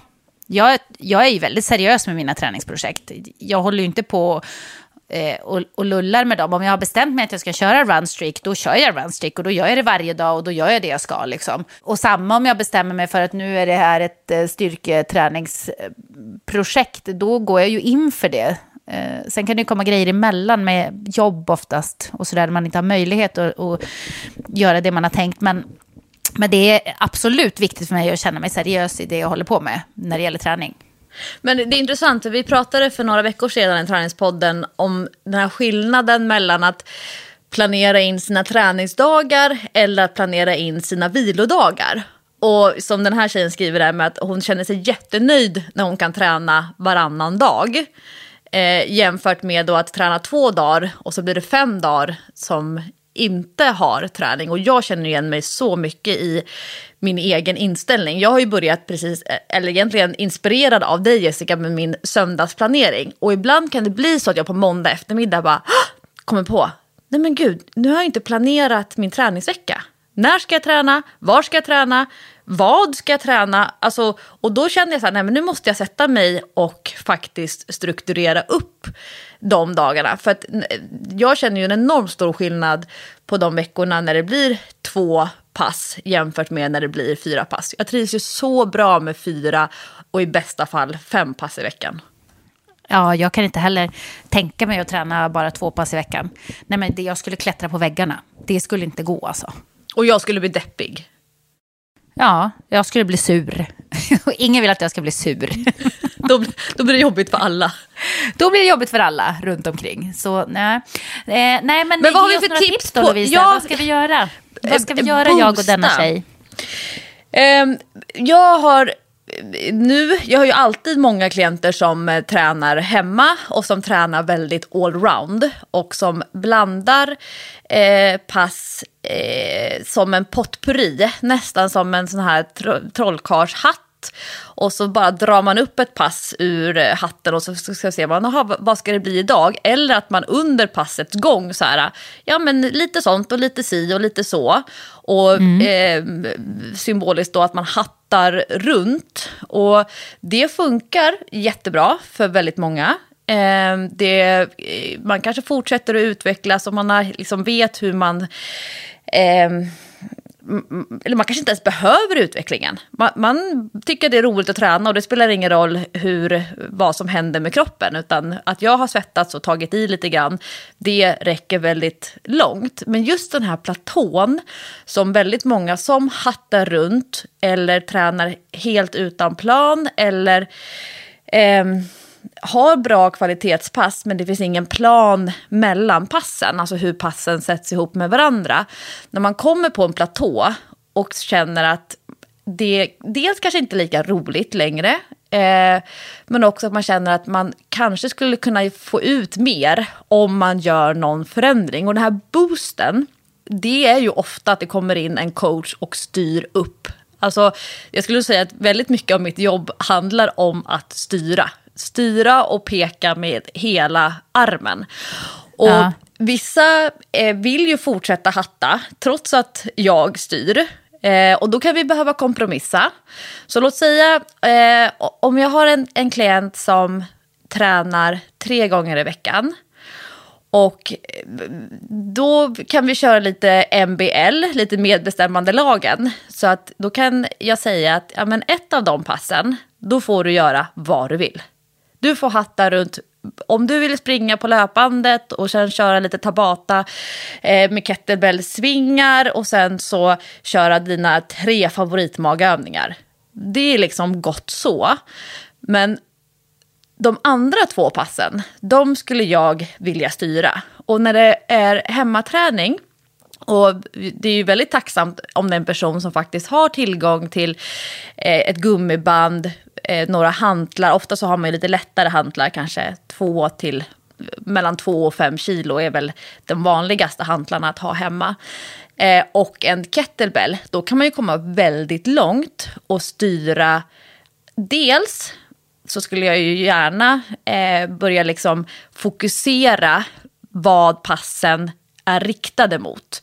jag, jag är ju väldigt seriös med mina träningsprojekt. Jag håller ju inte på eh, och, och lullar med dem. Om jag har bestämt mig att jag ska köra runstreak, då kör jag runstreak och då gör jag det varje dag och då gör jag det jag ska. Liksom. Och samma om jag bestämmer mig för att nu är det här ett eh, styrketräningsprojekt, då går jag ju in för det. Eh, sen kan det komma grejer emellan med jobb oftast och sådär, man inte har möjlighet att, att göra det man har tänkt. Men men det är absolut viktigt för mig att känna mig seriös i det jag håller på med när det gäller träning. Men det är intressant, vi pratade för några veckor sedan i Träningspodden om den här skillnaden mellan att planera in sina träningsdagar eller att planera in sina vilodagar. Och som den här tjejen skriver där med att hon känner sig jättenöjd när hon kan träna varannan dag. Eh, jämfört med då att träna två dagar och så blir det fem dagar som inte har träning. Och jag känner igen mig så mycket i min egen inställning. Jag har ju börjat precis, eh, eller egentligen inspirerad av dig Jessica med min söndagsplanering. Och ibland kan det bli så att jag på måndag eftermiddag bara kommer på, nej men gud, nu har jag inte planerat min träningsvecka. När ska jag träna? Var ska jag träna? Vad ska jag träna? Alltså, och då kände jag så här, nej men nu måste jag sätta mig och faktiskt strukturera upp de dagarna. För att jag känner ju en enormt stor skillnad på de veckorna när det blir två pass jämfört med när det blir fyra pass. Jag trivs ju så bra med fyra och i bästa fall fem pass i veckan. Ja, jag kan inte heller tänka mig att träna bara två pass i veckan. Nej, men det, jag skulle klättra på väggarna. Det skulle inte gå alltså. Och jag skulle bli deppig. Ja, jag skulle bli sur. <laughs> Ingen vill att jag ska bli sur. <laughs> då, då blir det jobbigt för alla. Då blir det jobbigt för alla runt omkring. Så nej, eh, nej men, men vad har vi för tips, tips då Lovisa? Ja, vad ska vi göra? Vad ska vi göra boosta. jag och denna tjej? Um, jag har nu, jag har ju alltid många klienter som eh, tränar hemma och som tränar väldigt allround och som blandar eh, pass eh, som en potpurri, nästan som en sån här tro trollkarlshatt och så bara drar man upp ett pass ur eh, hatten och så ska se man, aha, vad ska det bli idag? Eller att man under passets gång så här, ja men lite sånt och lite si och lite så. Och mm. eh, symboliskt då att man hattar runt. Och det funkar jättebra för väldigt många. Eh, det, man kanske fortsätter att utvecklas och man har, liksom vet hur man eh, eller man kanske inte ens behöver utvecklingen. Man, man, tycker det är roligt att träna och det spelar ingen roll hur, vad som händer med kroppen. Utan att jag har svettats och tagit i lite grann, det räcker väldigt långt. Men just den här platån som väldigt många som hattar runt eller tränar helt utan plan eller eh, har bra kvalitetspass men det finns ingen plan mellan passen, alltså hur passen sätts ihop med varandra. När man kommer på en platå och känner att det dels kanske inte är lika roligt längre, eh, men också att man känner att man kanske skulle kunna få ut mer om man gör någon förändring. Och den här boosten, det är ju ofta att det kommer in en coach och styr upp Alltså, jag skulle säga att väldigt mycket av mitt jobb handlar om att styra styra och peka med hela armen. Och ja. vissa eh, vill ju fortsätta hatta trots att jag styr. Eh, och då kan vi behöva kompromissa. Så låt säga eh, om jag har en, en klient som tränar tre gånger i veckan. Och eh, då kan vi köra lite MBL, lite medbestämmandelagen. Så att då kan jag säga att ja, men ett av de passen, då får du göra vad du vill. Du får hatta runt om du vill springa på löpbandet och sen köra lite tabata eh, med kettlebell-svingar och sen så köra dina tre favoritmagövningar. Det är liksom gott så. Men de andra två passen, de skulle jag vilja styra. Och när det är hemmaträning, och det är ju väldigt tacksamt om det är en person som faktiskt har tillgång till eh, ett gummiband, eh, några hantlar. Ofta så har man ju lite lättare hantlar, kanske två till mellan två och fem kilo är väl de vanligaste hantlarna att ha hemma. Eh, och en kettlebell, då kan man ju komma väldigt långt och styra dels så skulle jag ju gärna eh, börja liksom fokusera vad passen är riktade mot.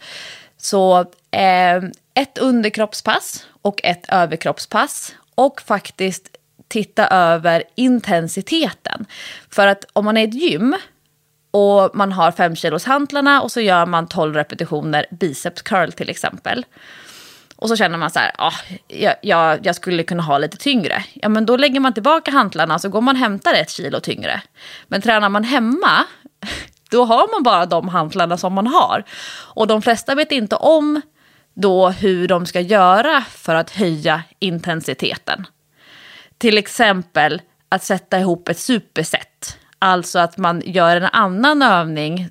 Så eh, ett underkroppspass och ett överkroppspass och faktiskt titta över intensiteten. För att om man är i ett gym och man har 5 kilos hantlarna och så gör man 12 repetitioner biceps curl till exempel. Och så känner man så här, ah, jag, jag, jag, skulle kunna ha lite tyngre. Ja, men då lägger man tillbaka hantlarna så går man och hämtar ett kilo tyngre. Men tränar man hemma, <laughs> då har man bara de hantlarna som man har. Och de flesta vet inte om då hur de ska göra för att höja intensiteten. Till exempel att sätta ihop ett superset. Alltså att man gör en annan övning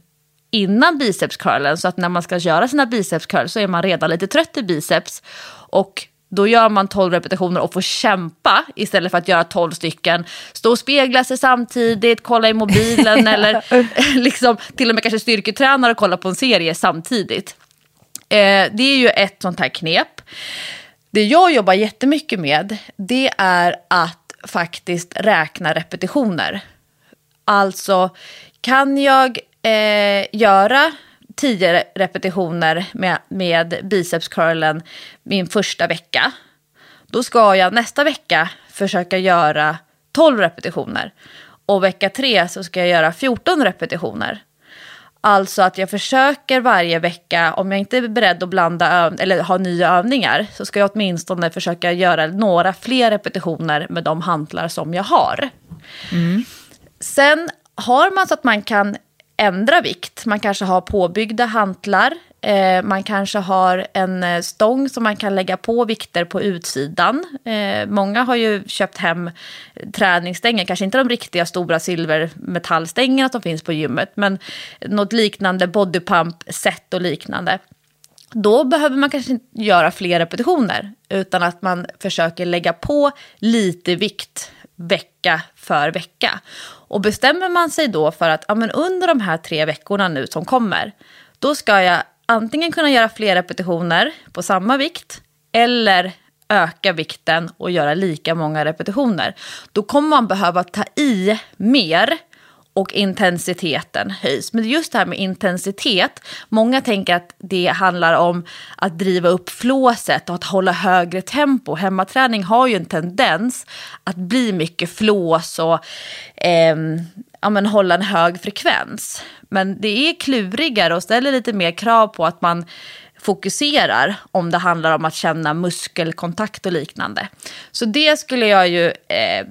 innan bicepscurlen. Så att när man ska göra sina bicepscurl så är man redan lite trött i biceps. Och då gör man 12 repetitioner och får kämpa istället för att göra 12 stycken. Stå och spegla sig samtidigt, kolla i mobilen <laughs> eller <laughs> liksom, till och med kanske styrketräna och kolla på en serie samtidigt. Eh, det är ju ett sånt här knep. Det jag jobbar jättemycket med det är att faktiskt räkna repetitioner. Alltså, kan jag eh, göra tio repetitioner med, med bicepscurlen min första vecka, då ska jag nästa vecka försöka göra 12 repetitioner. Och vecka tre så ska jag göra 14 repetitioner. Alltså att jag försöker varje vecka, om jag inte är beredd att blanda eller ha nya övningar, så ska jag åtminstone försöka göra några fler repetitioner med de hantlar som jag har. Mm. Sen har man så att man kan ändra vikt. Man kanske har påbyggda hantlar. Eh, man kanske har en eh, stång som man kan lägga på vikter på utsidan. Eh, många har ju köpt hem träningsstänger, kanske inte de riktiga stora silvermetallstängerna som finns på gymmet, men något liknande bodypump-set och liknande. Då behöver man kanske inte göra fler repetitioner, utan att man försöker lägga på lite vikt vecka för vecka. Och bestämmer man sig då för att ja, men under de här tre veckorna nu som kommer, då ska jag antingen kunna göra fler repetitioner på samma vikt eller öka vikten och göra lika många repetitioner. Då kommer man behöva ta i mer och intensiteten höjs. Men just det här med intensitet, många tänker att det handlar om att driva upp flåset och att hålla högre tempo. Hemmaträning har ju en tendens att bli mycket flås och eh, ja, men hålla en hög frekvens. Men det är klurigare och ställer lite mer krav på att man fokuserar om det handlar om att känna muskelkontakt och liknande. Så det skulle jag ju eh,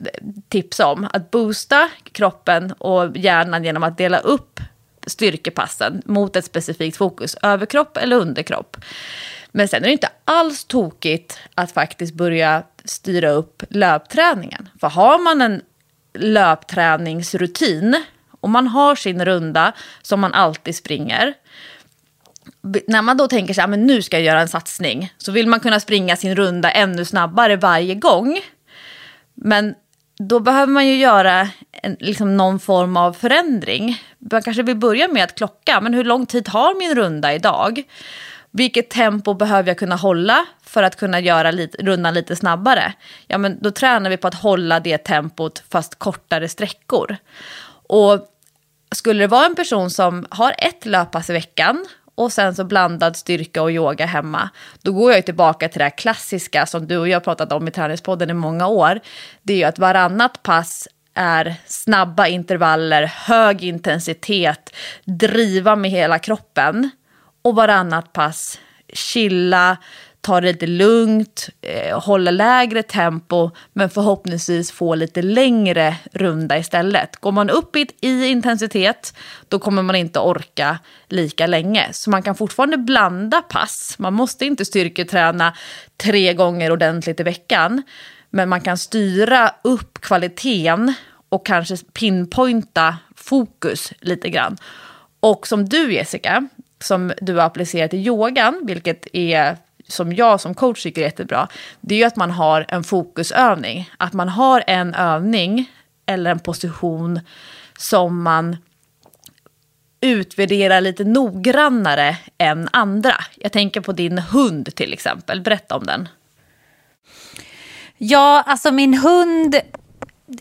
tipsa om, att boosta kroppen och hjärnan genom att dela upp styrkepassen mot ett specifikt fokus, överkropp eller underkropp. Men sen är det inte alls tokigt att faktiskt börja styra upp löpträningen. För har man en löpträningsrutin och man har sin runda som man alltid springer, när man då tänker sig att ah, nu ska jag göra en satsning så vill man kunna springa sin runda ännu snabbare varje gång. Men då behöver man ju göra en, liksom någon form av förändring. Man kanske vill börja med att klocka, men hur lång tid har min runda idag? Vilket tempo behöver jag kunna hålla för att kunna göra lite, rundan lite snabbare? Ja, men då tränar vi på att hålla det tempot fast kortare sträckor. Och skulle det vara en person som har ett löppass i veckan och sen så blandad styrka och yoga hemma. Då går jag tillbaka till det här klassiska som du och jag har pratat om i Träningspodden i många år. Det är ju att varannat pass är snabba intervaller, hög intensitet, driva med hela kroppen. Och varannat pass, chilla, ta det lite lugnt, eh, hålla lägre tempo men förhoppningsvis få lite längre runda istället. Går man upp i, i intensitet då kommer man inte orka lika länge. Så man kan fortfarande blanda pass. Man måste inte styrketräna tre gånger ordentligt i veckan. Men man kan styra upp kvaliteten och kanske pinpointa fokus lite grann. Och som du Jessica, som du har applicerat i yogan, vilket är som jag som coach tycker är jättebra, det är ju att man har en fokusövning. Att man har en övning eller en position som man utvärderar lite noggrannare än andra. Jag tänker på din hund till exempel. Berätta om den. Ja, alltså min hund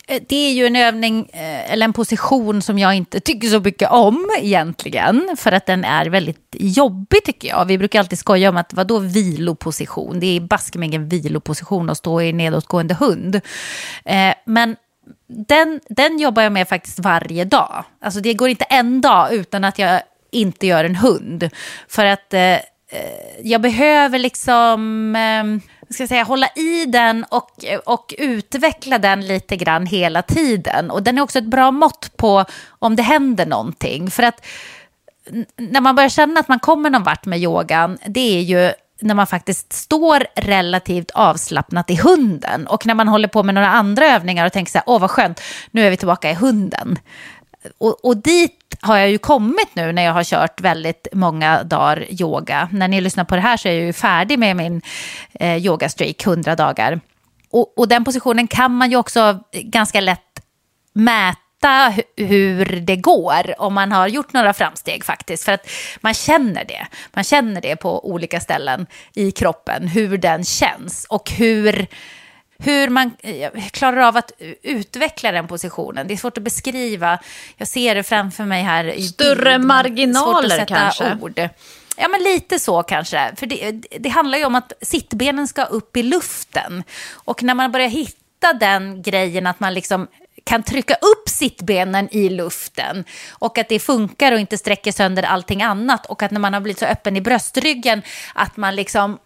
Eh, det är ju en övning eh, eller en position som jag inte tycker så mycket om egentligen. För att den är väldigt jobbig tycker jag. Vi brukar alltid skoja om att vadå viloposition? Det är baske mig en viloposition att stå i nedåtgående hund. Eh, men den, den jobbar jag med faktiskt varje dag. Alltså det går inte en dag utan att jag inte gör en hund. För att eh, jag behöver liksom ehm, ska säga, hålla i den och, och utveckla den lite grann hela tiden. Och den är också ett bra mått på om det händer någonting. För att när man börjar känna att man kommer någon vart med yogan, det är ju när man faktiskt står relativt avslappnat i hunden. Och när man håller på med några andra övningar och tänker så här, åh vad skönt, nu är vi tillbaka i hunden. Och, och dit har jag ju kommit nu när jag har kört väldigt många dagar yoga. När ni lyssnar på det här så är jag ju färdig med min eh, yogastreak, 100 dagar. Och, och den positionen kan man ju också ganska lätt mäta hur det går om man har gjort några framsteg faktiskt. För att man känner det. Man känner det på olika ställen i kroppen, hur den känns och hur hur man eh, klarar av att utveckla den positionen. Det är svårt att beskriva. Jag ser det framför mig här. Större bild, marginaler kanske? Ord. Ja, men lite så kanske. För det, det handlar ju om att sittbenen ska upp i luften. Och när man börjar hitta den grejen att man liksom kan trycka upp sittbenen i luften och att det funkar och inte sträcker sönder allting annat och att när man har blivit så öppen i bröstryggen att man liksom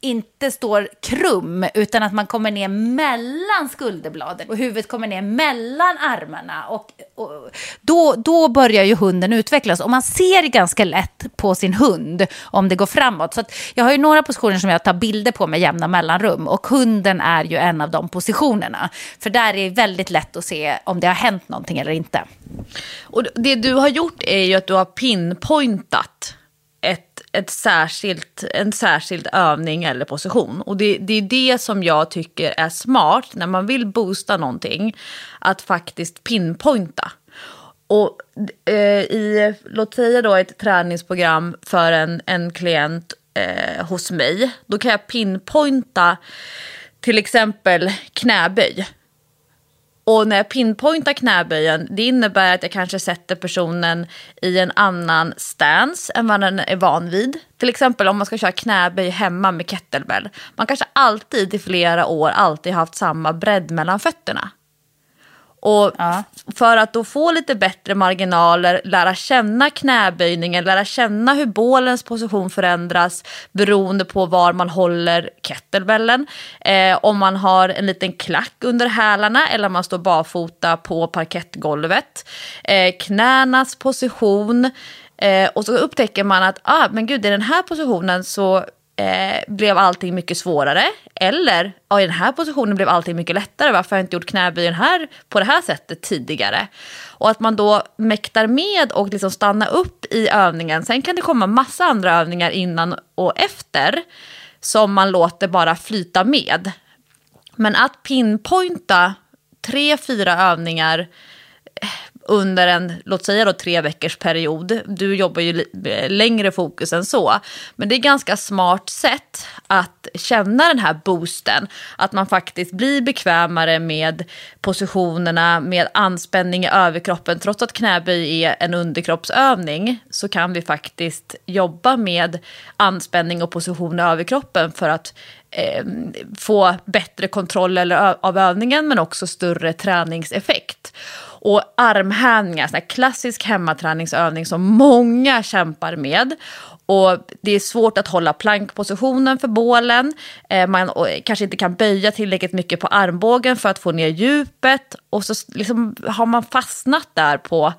inte står krum, utan att man kommer ner mellan skulderbladen och huvudet kommer ner mellan armarna. Och, och, då, då börjar ju hunden utvecklas och man ser ganska lätt på sin hund om det går framåt. Så jag har ju några positioner som jag tar bilder på med jämna mellanrum och hunden är ju en av de positionerna. För där är det väldigt lätt att se om det har hänt någonting eller inte. Och det du har gjort är ju att du har pinpointat ett, särskilt, en särskild övning eller position. Och det, det är det som jag tycker är smart när man vill boosta någonting. Att faktiskt pinpointa. Och eh, i, låt säga då ett träningsprogram för en, en klient eh, hos mig. Då kan jag pinpointa till exempel knäböj. Och när jag pinpointar knäböjen, det innebär att jag kanske sätter personen i en annan stance än vad den är van vid. Till exempel om man ska köra knäböj hemma med kettlebell. Man kanske alltid i flera år alltid haft samma bredd mellan fötterna. Och ja. för att då få lite bättre marginaler, lära känna knäböjningen, lära känna hur bålens position förändras beroende på var man håller kettlebellen. Eh, om man har en liten klack under hälarna eller om man står barfota på parkettgolvet. Eh, knänas position. Eh, och så upptäcker man att ah, men gud, i den här positionen så eh, blev allting mycket svårare. Eller ja, i den här positionen blev allting mycket lättare. Varför har jag inte gjort knäböjen här på det här sättet tidigare? Och att man då mäktar med och liksom stanna upp i övningen. Sen kan det komma massa andra övningar innan och efter som man låter bara flyta med. Men att pinpointa tre, fyra övningar eh, under en, låt säga då tre veckors period. Du jobbar ju eh, längre fokus än så. Men det är ganska smart sätt att känna den här boosten. Att man faktiskt blir bekvämare med positionerna, med anspänning i överkroppen. Trots att knäböj är en underkroppsövning så kan vi faktiskt jobba med anspänning och position i överkroppen för att eh, få bättre kontroll av övningen men också större träningseffekt. Och armhävningar, sån klassisk hemmaträningsövning som många kämpar med. Och det är svårt att hålla plankpositionen för bålen. Eh, man eh, kanske inte kan böja tillräckligt mycket på armbågen för att få ner djupet. Och så liksom har man fastnat där på,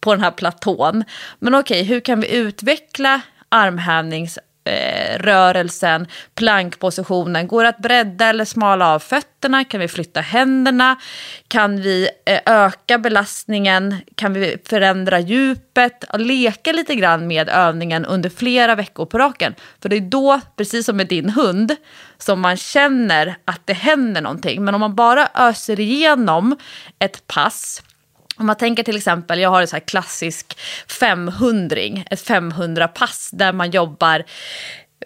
på den här platån. Men okej, hur kan vi utveckla armhävnings eh, rörelsen, plankpositionen. Går det att bredda eller smala av fötterna? Kan vi flytta händerna? Kan vi eh, öka belastningen? Kan vi förändra djupet? Leka lite grann med övningen under flera veckor på raken. För det är då, precis som med din hund, som man känner att det händer någonting. Men om man bara öser igenom ett pass om man tänker till exempel, jag har en så här klassisk 500 ett 500 pass där man jobbar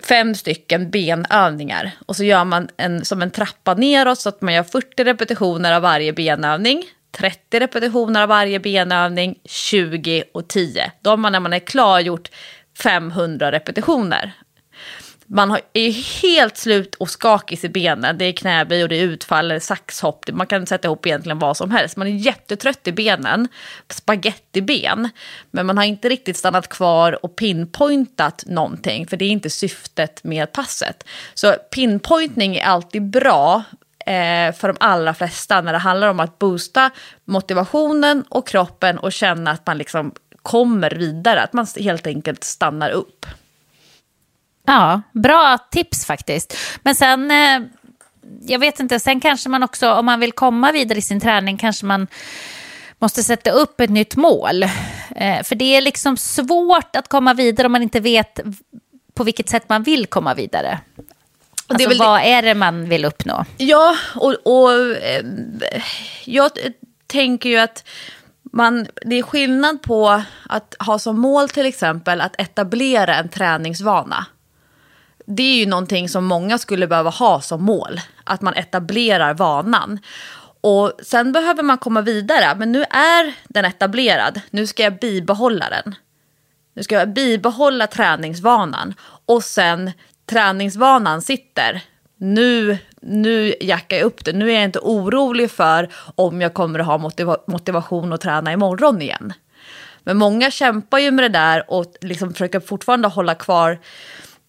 fem stycken benövningar och så gör man en, som en trappa neråt så att man gör 40 repetitioner av varje benövning. 30 repetitioner av varje benövning, 20 och 10. Då har man när man är klar gjort 500 repetitioner man är helt slut och skakig i benen. Det är knäböj och det är utfall, saxhopp. Man kan sätta ihop egentligen vad som helst. Man är jättetrött i benen, spagettiben. Men man har inte riktigt stannat kvar och pinpointat någonting. För det är inte syftet med passet. Så pinpointning är alltid bra eh, för de allra flesta när det handlar om att boosta motivationen och kroppen och känna att man liksom kommer vidare. Att man helt enkelt stannar upp. Ja, bra tips faktiskt. Men sen, eh, jag vet inte, sen kanske man också, om man vill komma vidare i sin träning, kanske man måste sätta upp ett nytt mål. Eh, för det är liksom svårt att komma vidare om man inte vet på vilket sätt man vill komma vidare. Alltså, är väl... vad är det man vill uppnå? Ja, och, och eh, jag tänker ju att man, det är skillnad på att ha som mål till exempel att etablera en träningsvana det är ju någonting som många skulle behöva ha som mål. Att man etablerar vanan. Och sen behöver man komma vidare. Men nu är den etablerad. Nu ska jag bibehålla den. Nu ska jag bibehålla träningsvanan. Och sen träningsvanan sitter. Nu, nu jackar jag upp det. Nu är jag inte orolig för om jag kommer att ha motiva motivation att träna imorgon igen. Men många kämpar ju med det där och liksom försöker fortfarande hålla kvar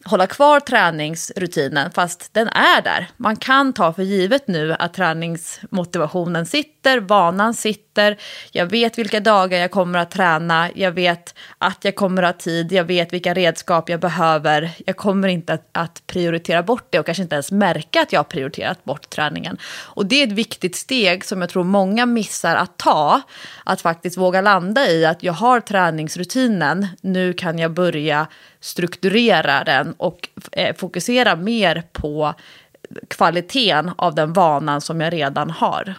hålla kvar träningsrutinen fast den är där. Man kan ta för givet nu att träningsmotivationen sitter, vanan sitter. Jag vet vilka dagar jag kommer att träna, jag vet att jag kommer att ha tid, jag vet vilka redskap jag behöver. Jag kommer inte att, att prioritera bort det och kanske inte ens märka att jag har prioriterat bort träningen. Och det är ett viktigt steg som jag tror många missar att ta. Att faktiskt våga landa i att jag har träningsrutinen, nu kan jag börja strukturera den och eh, fokusera mer på kvaliteten av den vanan som jag redan har.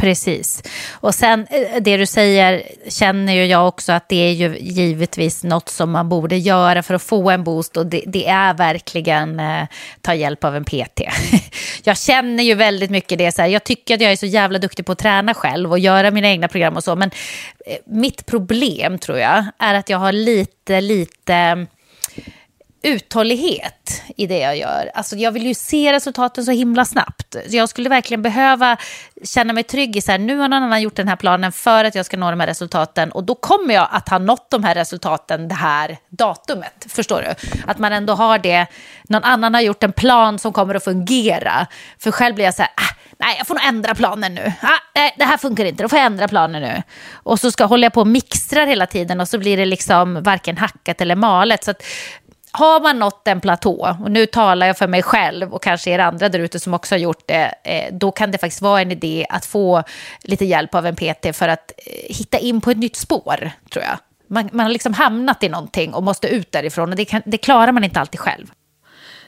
Precis. Och sen eh, det du säger känner ju jag också att det är ju givetvis något som man borde göra för att få en boost och det, det är verkligen eh, ta hjälp av en PT. <laughs> jag känner ju väldigt mycket det så här, jag tycker att jag är så jävla duktig på att träna själv och göra mina egna program och så, men eh, mitt problem tror jag är att jag har lite, lite uthållighet i det jag gör. Alltså jag vill ju se resultaten så himla snabbt. Jag skulle verkligen behöva känna mig trygg i så här, nu har någon annan gjort den här planen för att jag ska nå de här resultaten och då kommer jag att ha nått de här resultaten det här datumet. Förstår du? Att man ändå har det, någon annan har gjort en plan som kommer att fungera. För själv blir jag så här, ah, nej jag får nog ändra planen nu. Ah, nej, det här funkar inte, då får jag ändra planen nu. Och så ska håller jag på och mixtrar hela tiden och så blir det liksom varken hackat eller malet. Så att har man nått en platå, och nu talar jag för mig själv och kanske er andra där ute som också har gjort det, eh, då kan det faktiskt vara en idé att få lite hjälp av en PT för att eh, hitta in på ett nytt spår, tror jag. Man, man har liksom hamnat i någonting och måste ut därifrån och det, kan, det klarar man inte alltid själv.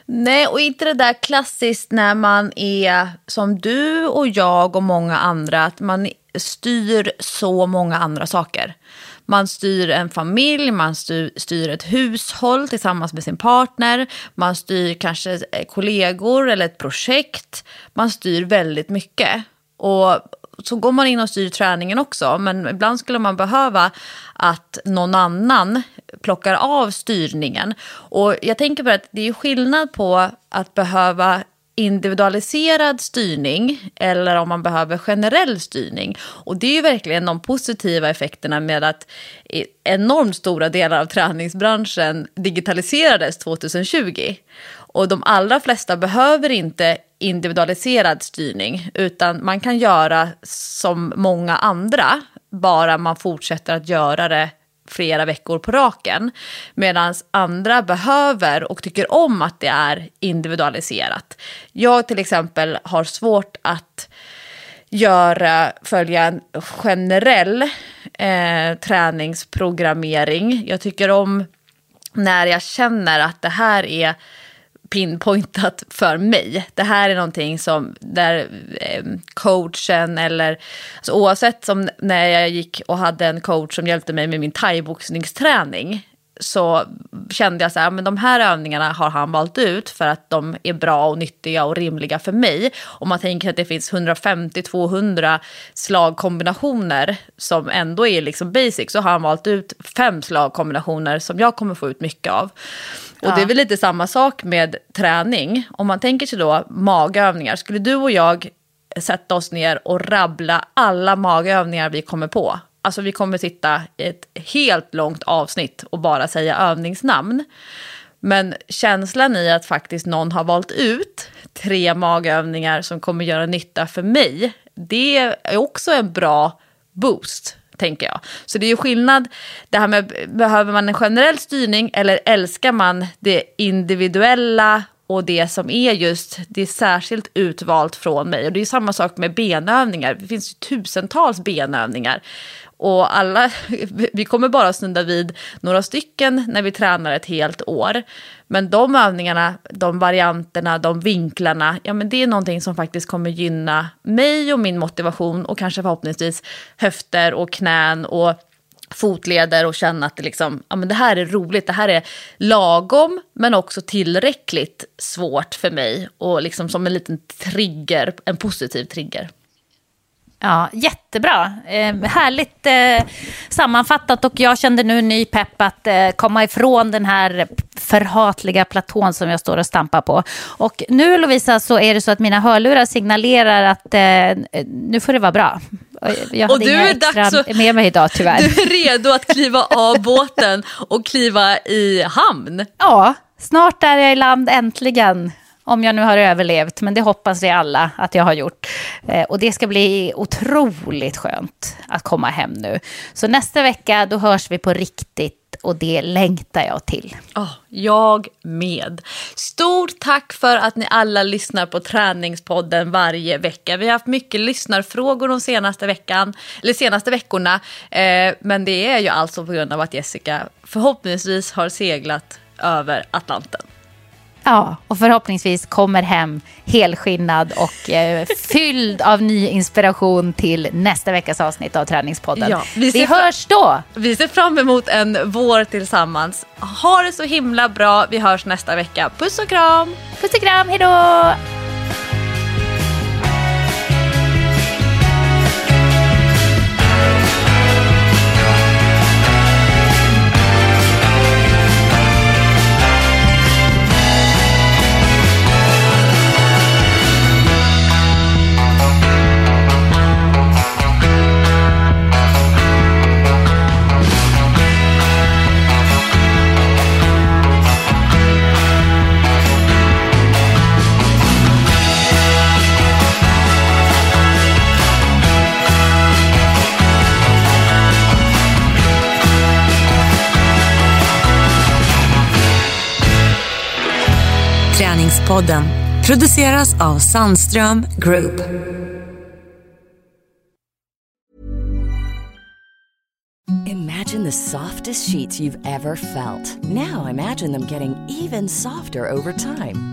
Nej, och inte det där klassiskt när man är som du och jag och många andra, att man styr så många andra saker. Man styr en familj, man styr, styr ett hushåll tillsammans med sin partner, man styr kanske eh, kollegor eller ett projekt. Man styr väldigt mycket. Och så går man in och styr träningen också, men ibland skulle man behöva att någon annan plockar av styrningen. Och jag tänker på att det är skillnad på att behöva individualiserad styrning eller om man behöver generell styrning. Och det är ju verkligen de positiva effekterna med att enormt stora delar av träningsbranschen digitaliserades 2020. Och de allra flesta behöver inte individualiserad styrning utan man kan göra som många andra bara man fortsätter att göra det flera veckor på raken. Medan andra behöver och tycker om att det är individualiserat. Jag till exempel har svårt att göra, följa en generell eh, träningsprogrammering. Jag tycker om när jag känner att det här är pinpointat för mig. Det här är någonting som där eh, coachen eller alltså oavsett som när jag gick och hade en coach som hjälpte mig med min thaiboxningsträning så kände jag så här, men de här övningarna har han valt ut för att de är bra och nyttiga och rimliga för mig. Om man tänker att det finns 150-200 slagkombinationer som ändå är liksom basic så har han valt ut fem slagkombinationer som jag kommer få ut mycket av. Och ja. det är väl lite samma sak med träning. Om man tänker sig då magövningar, skulle du och jag sätta oss ner och rabbla alla magövningar vi kommer på Alltså vi kommer sitta i ett helt långt avsnitt och bara säga övningsnamn. Men känslan i att faktiskt någon har valt ut tre magövningar som kommer göra nytta för mig, det är också en bra boost, tänker jag. Så det är ju skillnad, det här med, behöver man en generell styrning eller älskar man det individuella och det som är just, det är särskilt utvalt från mig. Och det är samma sak med benövningar, det finns ju tusentals benövningar. Och alla, <laughs> vi kommer bara snudda vid några stycken när vi tränar ett helt år. Men de övningarna, de varianterna, de vinklarna, ja men det är någonting som faktiskt kommer gynna mig och min motivation och kanske förhoppningsvis höfter och knän och fotleder och känna att det, liksom, ja, men det här är roligt, det här är lagom men också tillräckligt svårt för mig och liksom som en liten trigger, en positiv trigger. Ja, jättebra. Eh, härligt eh, sammanfattat och jag kände nu ny pepp att eh, komma ifrån den här förhatliga platån som jag står och stampar på. Och nu Lovisa så är det så att mina hörlurar signalerar att eh, nu får det vara bra. Jag hade och du inga är extra dags med mig idag tyvärr. Du är redo att kliva av båten och kliva i hamn. Ja, snart är jag i land äntligen. Om jag nu har överlevt, men det hoppas vi alla att jag har gjort. Eh, och det ska bli otroligt skönt att komma hem nu. Så nästa vecka, då hörs vi på riktigt och det längtar jag till. Oh, jag med. Stort tack för att ni alla lyssnar på Träningspodden varje vecka. Vi har haft mycket lyssnarfrågor de senaste, veckan, eller senaste veckorna. Eh, men det är ju alltså på grund av att Jessica förhoppningsvis har seglat över Atlanten. Ja, och förhoppningsvis kommer hem helskinnad och eh, fylld av ny inspiration till nästa veckas avsnitt av Träningspodden. Ja, vi, vi hörs då! Vi ser fram emot en vår tillsammans. Ha det så himla bra. Vi hörs nästa vecka. Puss och kram! Puss och kram, hejdå! Träningspodden produceras av Sandström Group. Imagine the softest sheets you've ever felt. Now imagine them getting even softer over time.